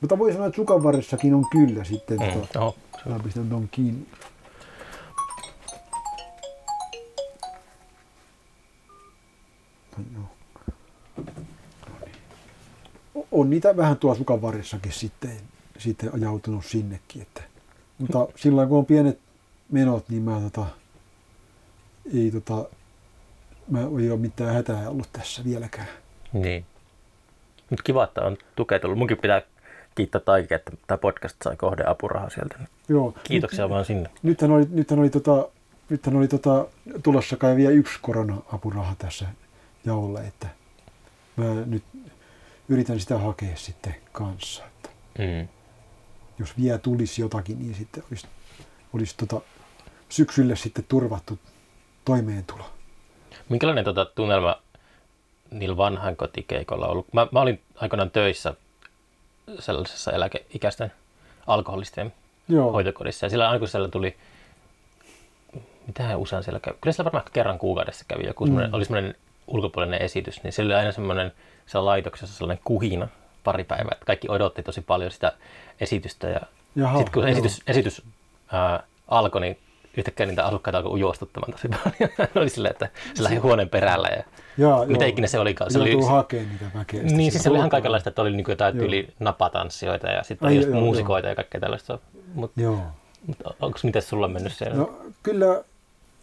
Mutta voi sanoa, että sukan varressakin on kyllä sitten. Mm. Tota, Oho. Mä pistän ton kiinni. No, joo. No niin. On niitä vähän tuolla sukan varressakin sitten. sitten ajautunut sinnekin. Että. Mutta silloin kun on pienet menot, niin mä tota, ei tota, mä ei ole mitään hätää ollut tässä vieläkään. Niin. Mutta kiva, että on tukea tullut. Munkin pitää kiittää Taiki, että tämä podcast sai kohde apurahaa sieltä. Joo. Kiitoksia vaan sinne. Nythän oli, nythän oli, tota, nythän oli tota, tulossa kai vielä yksi korona-apuraha tässä jaolle, että mä nyt yritän sitä hakea sitten kanssa. Että Mm. jos vielä tulisi jotakin, niin sitten olisi, olisi tota, syksylle sitten turvattu toimeentulo. Minkälainen tota, tunnelma niillä vanhan kotikeikolla on ollut? Mä, mä olin aikoinaan töissä sellaisessa eläkeikäisten alkoholistien Joo, hoitokodissa. Ja sillä aina kun siellä tuli, mitähän usein siellä kävi, kyllä siellä varmaan kerran kuukaudessa kävi joku, mm. oli semmoinen ulkopuolinen esitys, niin siellä oli aina semmoinen siellä laitoksessa sellainen kuhina pari päivää, kaikki odotti tosi paljon sitä esitystä ja sitten kun joo. esitys, esitys ää, alkoi, niin yhtäkkiä niitä asukkaita alkoi ujostuttamaan tosi paljon. oli silleen, että se lähti huoneen perällä ja Jaa, mitä joo. ikinä se olikaan. Se oli Joutuu yksi, hakemaan niitä väkeä. niin, siis se oli ihan kaikenlaista, että oli niin kuin jotain Joo. tyyli napatanssijoita ja sitten Ai, oli just joo, muusikoita ja kaikkea tällaista. Mutta Joo. mut, onko miten sulla on mennyt siellä? No kyllä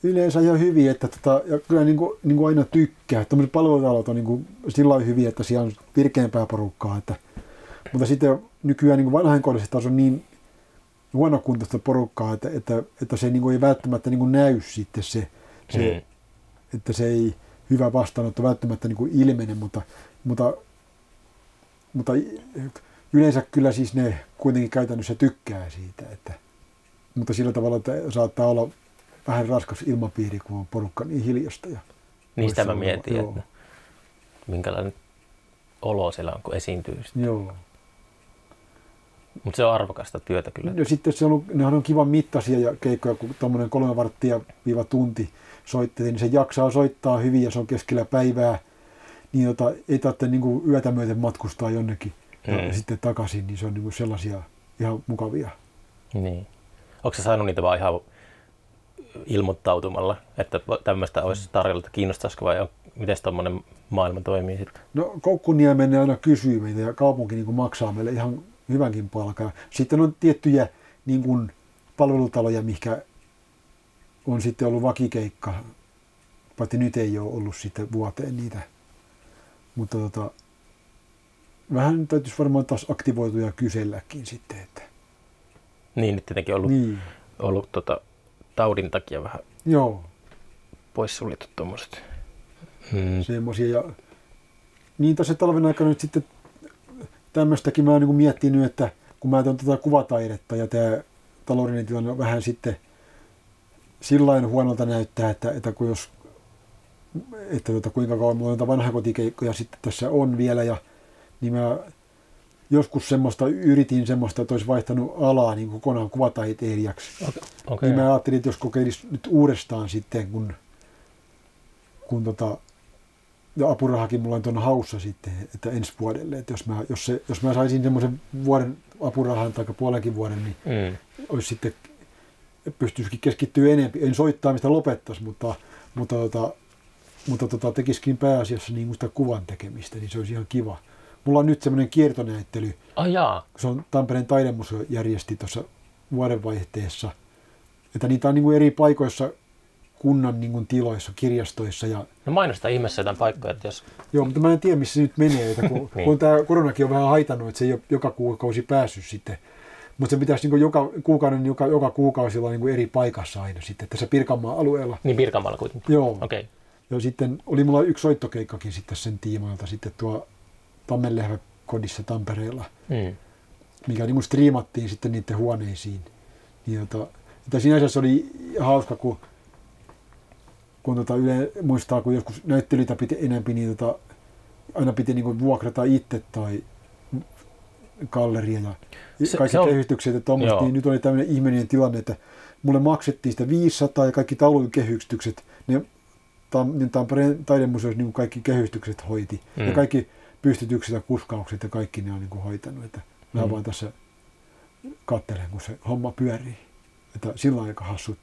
yleensä ihan hyvin, että tota, ja kyllä niin kuin, niin kuin aina tykkää. Tämmöiset palvelutalot on niin kuin sillä lailla hyviä, että siellä on virkeämpää porukkaa. Että, mutta sitten nykyään niin vanhainkodissa taas on niin huonokuntoista porukkaa, että, että, että se niin kuin ei välttämättä niin kuin näy sitten se, se Mm. että se ei hyvä vastaanotto välttämättä niin kuin ilmene, mutta, mutta, mutta yleensä kyllä siis ne kuitenkin käytännössä tykkää siitä, että, mutta sillä tavalla, että saattaa olla vähän raskas ilmapiiri, kun on porukka niin hiljasta. Ja Niin sitä mä mietin, joo. että minkälainen olo siellä on, kun esiintyy. Joo. Mutta se on arvokasta työtä kyllä. Ja sitten se on, nehän on kivan mittaisia ja keikkoja, kun tuommoinen kolme varttia viiva tunti soittelee, niin se jaksaa soittaa hyvin ja se on keskellä päivää. Niin jota, ei tarvitse niin kuin yötä myöten matkustaa jonnekin ja Mm. sitten takaisin, niin se on niin kuin sellaisia ihan mukavia. Niin. Onko sä saanut niitä vaan ihan ilmoittautumalla, että tämmöistä olisi tarjolla, että kiinnostaisiko vai miten tuommoinen maailma toimii sitten? No Koukkuniemen aina kysyy meitä ja kaupunki niin maksaa meille ihan hyvänkin palkaa. Sitten on tiettyjä niin kuin palvelutaloja, mikä on sitten ollut vakikeikka, paitsi nyt ei ole ollut sitten vuoteen niitä. Mutta tota, vähän täytyisi varmaan taas aktivoitua ja kyselläkin sitten. Että. Niin, nyt tietenkin ollut. Niin, ollut tota, taudin takia vähän joo, poissuljettu tuommoiset. Mm. semmoisia. Ja niin tässä talven aikana nyt sitten tämmöistäkin mä oon niin miettinyt, että kun mä teen tätä kuvataidetta ja tämä taloudellinen tilanne on vähän sitten sillain huonolta näyttää, että, että kun jos että tota, kuinka kauan mulla noita vanhakotikeikkoja sitten tässä on vielä ja niin mä joskus semmoista yritin semmoista, että olisi vaihtanut alaa niin kokonaan kuvataiteilijaksi. Okei. Okay. Niin mä ajattelin, että jos kokeilisi nyt uudestaan sitten, kun, kun tota, ja apurahakin mulla on tuonne haussa sitten, että ensi vuodelle, että jos mä, jos se, jos mä saisin semmoisen vuoden apurahan tai puolenkin vuoden, niin Mm. olisi sitten, pystyisikin keskittyä enemmän, en soittaamista lopettaisi, mutta, mutta, tota, mutta tota, tekisikin pääasiassa niin sitä kuvan tekemistä, niin se olisi ihan kiva. Mulla on nyt semmoinen kiertonäyttely, Ai jaa. se on Tampereen taidemuseo järjesti tuossa vuodenvaihteessa, että niitä on niin kuin eri paikoissa kunnan niin kuin tiloissa, kirjastoissa ja No mainosta ihmeessä jotain paikkoja, että jos... Joo, mutta mä en tiedä, missä se nyt menee, että kun, Niin. kun tämä koronakin on vähän haitannut, että se ei ole joka kuukausi päässyt sitten. Mutta se pitäisi niin joka kuukauden, joka, joka kuukausi olla niin eri paikassa aina sitten, tässä Pirkanmaan alueella. Niin Pirkanmaalla kuitenkin. Joo. Okei. Okay. Ja sitten oli mulla yksi soittokeikkakin sitten sen tiimoilta sitten tuo Tammenlehvä kodissa Tampereella, Mm. mikä niin kuin striimattiin sitten niiden huoneisiin. Niin, tota, että sinänsä se oli hauska, kun, kun tota yle, muistaa, kun joskus näyttelyitä piti enempi, niin tota, aina piti niin vuokrata itse tai galleria ja Se- kaikki se on- kehystykset ja tommoset, niin nyt oli tämmöinen ihmeellinen tilanne, että mulle maksettiin sitä 500 ja kaikki taulun kehystykset, ne niin Tampereen taidemuseossa niin kaikki kehystykset hoiti. Mm. Ja kaikki pystytykset ja kuskaukset ja kaikki ne on niin kuin hoitanut. Että mä Mm. vaan tässä katselen, kun se homma pyörii. Että sillä aika hassu,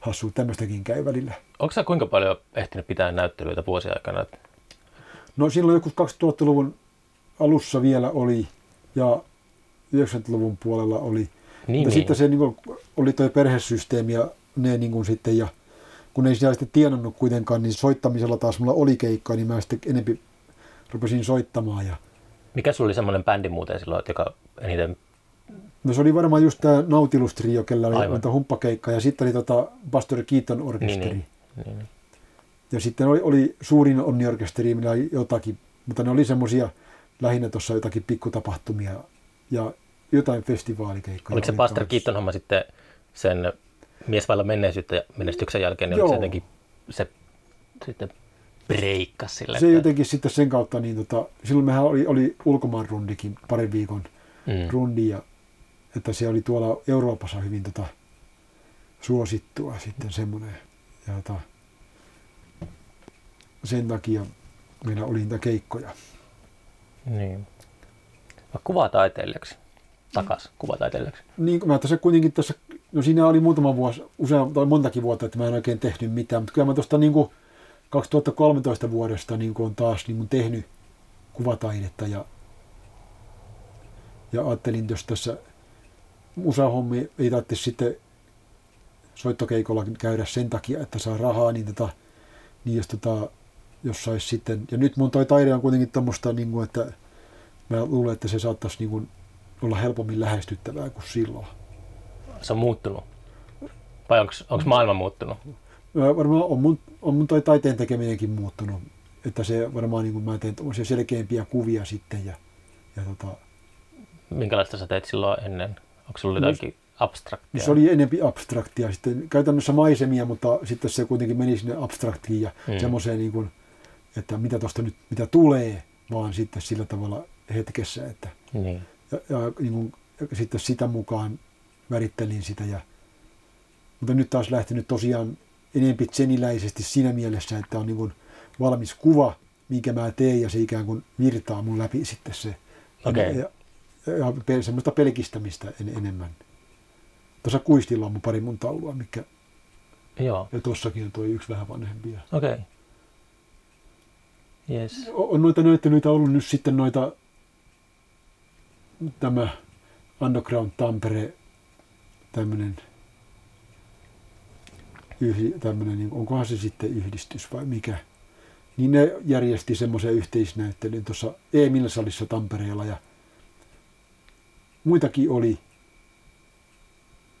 hassu tämmöistäkin käy välillä. Onko sä kuinka paljon ehtinyt pitää näyttelyitä vuosien aikana? No silloin joku 2000-luvun alussa vielä oli ja, 90-luvun puolella oli. Niin, niin. sitten se niin kuin, oli tuo perhesysteemi ja ne niin kuin sitten, ja kun ei siellä sitten tienannut kuitenkaan, niin soittamisella taas mulla oli keikkaa, niin mä sitten enempi rupesin soittamaan. Ja, Mikä sulla oli semmoinen bändi muuten silloin, joka eniten... no se oli varmaan just tämä Nautilus Trio, kellä oli Aivan. noita humppakeikkaa, ja sitten oli tota Pastor Keaton orkesteri. Niin, niin. niin, niin. Ja sitten oli, oli suurin onniorkesteri, millä oli jotakin, mutta ne oli semmoisia lähinnä tuossa jotakin pikkutapahtumia ja jotain festivaalikeikkoja. Oliko se Pastor. Keaton homma sitten sen mies vailla menneisyyttä ja menestyksen jälkeen, niin Joo. oliko se jotenkin se sitten breikkasi sille? Se että- jotenkin sitten sen kautta, niin tota, silloin mehän oli, oli ulkomaan rundikin, parin viikon Mm. rundi, ja, että se oli tuolla Euroopassa hyvin tota, suosittua sitten semmoinen. Ja tota, sen takia meillä oli niitä keikkoja. Niin. Mä kuvataiteilijaksi. Takas kuvataiteilijaksi. Niin, mä tässä kuitenkin tässä, no siinä oli muutama vuosi, usein tai montakin vuotta, että mä en oikein tehnyt mitään, mutta kyllä mä tuosta niin 2013 vuodesta niin on taas niin tehnyt kuvataidetta ja, ja ajattelin, jos tässä musahommi ei tarvitse sitten soittokeikolla käydä sen takia, että saa rahaa, niin, tota, niin jos, tota, jos sais sitten, ja nyt mun toi taide on kuitenkin tämmöistä, niin kuin, että mä luulen, että se saattaisi niin kuin, olla helpommin lähestyttävää kuin silloin. Se on muuttunut. Vai onko maailma muuttunut? Varmaan on mun, on mun toi taiteen tekeminenkin muuttunut. Että se varmaan niin kuin mä teen selkeämpiä kuvia sitten ja, ja tota, Minkälaista sä teit silloin ennen? Onko sulla No, jotakin abstraktia? se oli enempi abstraktia. Sitten käytännössä maisemia, mutta sitten se kuitenkin meni sinne abstraktiin ja Mm. mm. semmoiseen, niin kuin, että mitä tuosta nyt mitä tulee, vaan sitten sillä tavalla hetkessä, että Niin. ja, ja niin kuin, ja sitten sitä mukaan värittelin sitä. Ja, mutta nyt taas lähtenyt tosiaan enempi zeniläisesti siinä mielessä, että on niin kuin valmis kuva, minkä mä teen ja se ikään kuin virtaa mun läpi sitten se. Okei. Ja, ja, ja semmoista pelkistämistä en, enemmän. Tuossa kuistilla on mun pari mun taulua, mikä, Joo, ja tossakin on toi yksi vähän vanhempi. Okei. Okay. Yes. on on noita näyttelyitä ollut nyt sitten noita, tämä Underground Tampere, tämmöinen, yhdi, tämmöinen, niin onkohan se sitten yhdistys vai mikä, niin ne järjesti semmoisen yhteisnäyttelyn tuossa Emil-salissa Tampereella ja muitakin oli.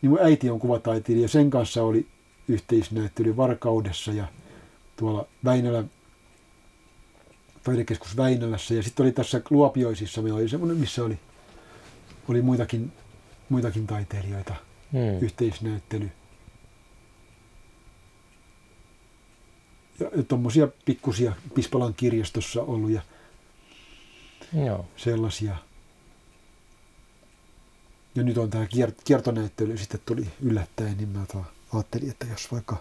Niin mun äiti on kuvataiteilija, sen kanssa oli yhteisnäyttely Varkaudessa ja tuolla Väinölän taidekeskus Väinölässä ja sitten oli tässä Luopioisissa meillä oli semmoinen, missä oli, oli muitakin, muitakin taiteilijoita, Hmm. yhteisnäyttely. Ja, ja tuommoisia pikkusia Pispalan kirjastossa ollut ja Joo. sellaisia. Ja nyt on tämä kier- kiertonäyttely sitten tuli yllättäen, niin mä tota ajattelin, että jos vaikka,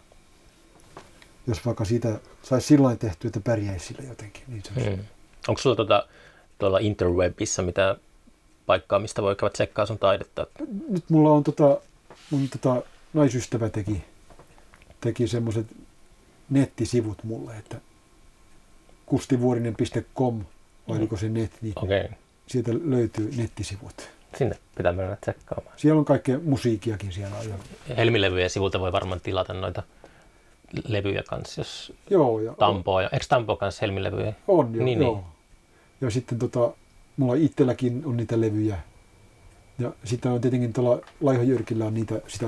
jos vaikka siitä saisi sillä tehtyä, että pärjäisi sillä jotenkin, niin se olisi Hmm. Onko sulla tuota, tuolla interwebissa mitään paikkaa, mistä voi käydä tsekkaa sun taidetta? nyt mulla on tota, mun tota, naisystävä teki, teki semmoiset nettisivut mulle, että kustivuorinen.com, vai oliko se net, niin. Okay. sieltä löytyy nettisivut. Sinne pitää mennä tsekkaamaan. Siellä on kaikkea musiikkiakin siellä. on. Ja, Helmilevyjä sivulta voi varmaan tilata noita levyjä kanssa, jos joo, ja Tampoa. Ja, eikö Tampo kanssa helmilevyjä? on, jo, Niin, joo. niin. Ja sitten tota, mulla itselläkin on niitä levyjä. Ja sitten on tietenkin tuolla Laiho Jyrkillä on niitä, sitä,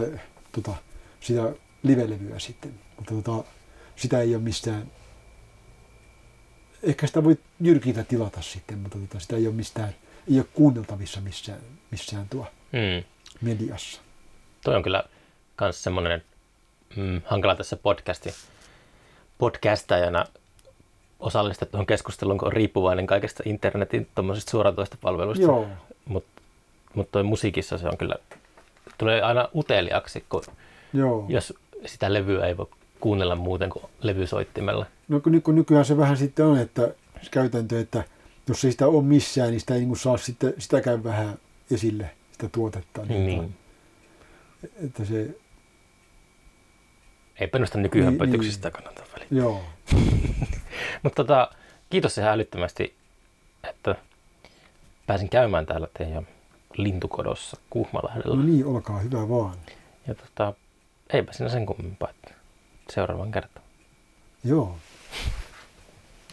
tota, sitä live-levyä sitten. Mutta tota, sitä ei ole missään, ehkä sitä voi Jyrkiltä tilata sitten, mutta tota, sitä ei ole mistään, ei ole kuunneltavissa missään, missään tuo Hmm. mediassa. Toi on kyllä myös semmoinen mm, hankala tässä podcasti, podcastajana osallistua tuohon keskusteluun, kun on riippuvainen kaikesta internetin tuommoisista suoratoista palveluista. Joo, Mutta mut toi musiikissa se on kyllä, tulee aina uteliaksi, kun joo. jos sitä levyä ei voi kuunnella muuten kuin levysoittimella. No kun, ny- kun nykyään se vähän sitten on, että se käytäntö, että jos ei sitä ole missään, niin sitä ei niin saa sitten, sitäkään vähän esille, sitä tuotetta. Niin. niin. Että se, Ei minusta Niin, nykyhömpötyksistä niin. kannata väliä. joo. Mutta tota, kiitos ihan älyttömästi, että pääsin käymään täällä teidän lintukodossa Kuhmalahdella. No niin, olkaa hyvä vaan. Ja tota, eipä siinä sen kummempaa, että seuraavan kertaan. Joo.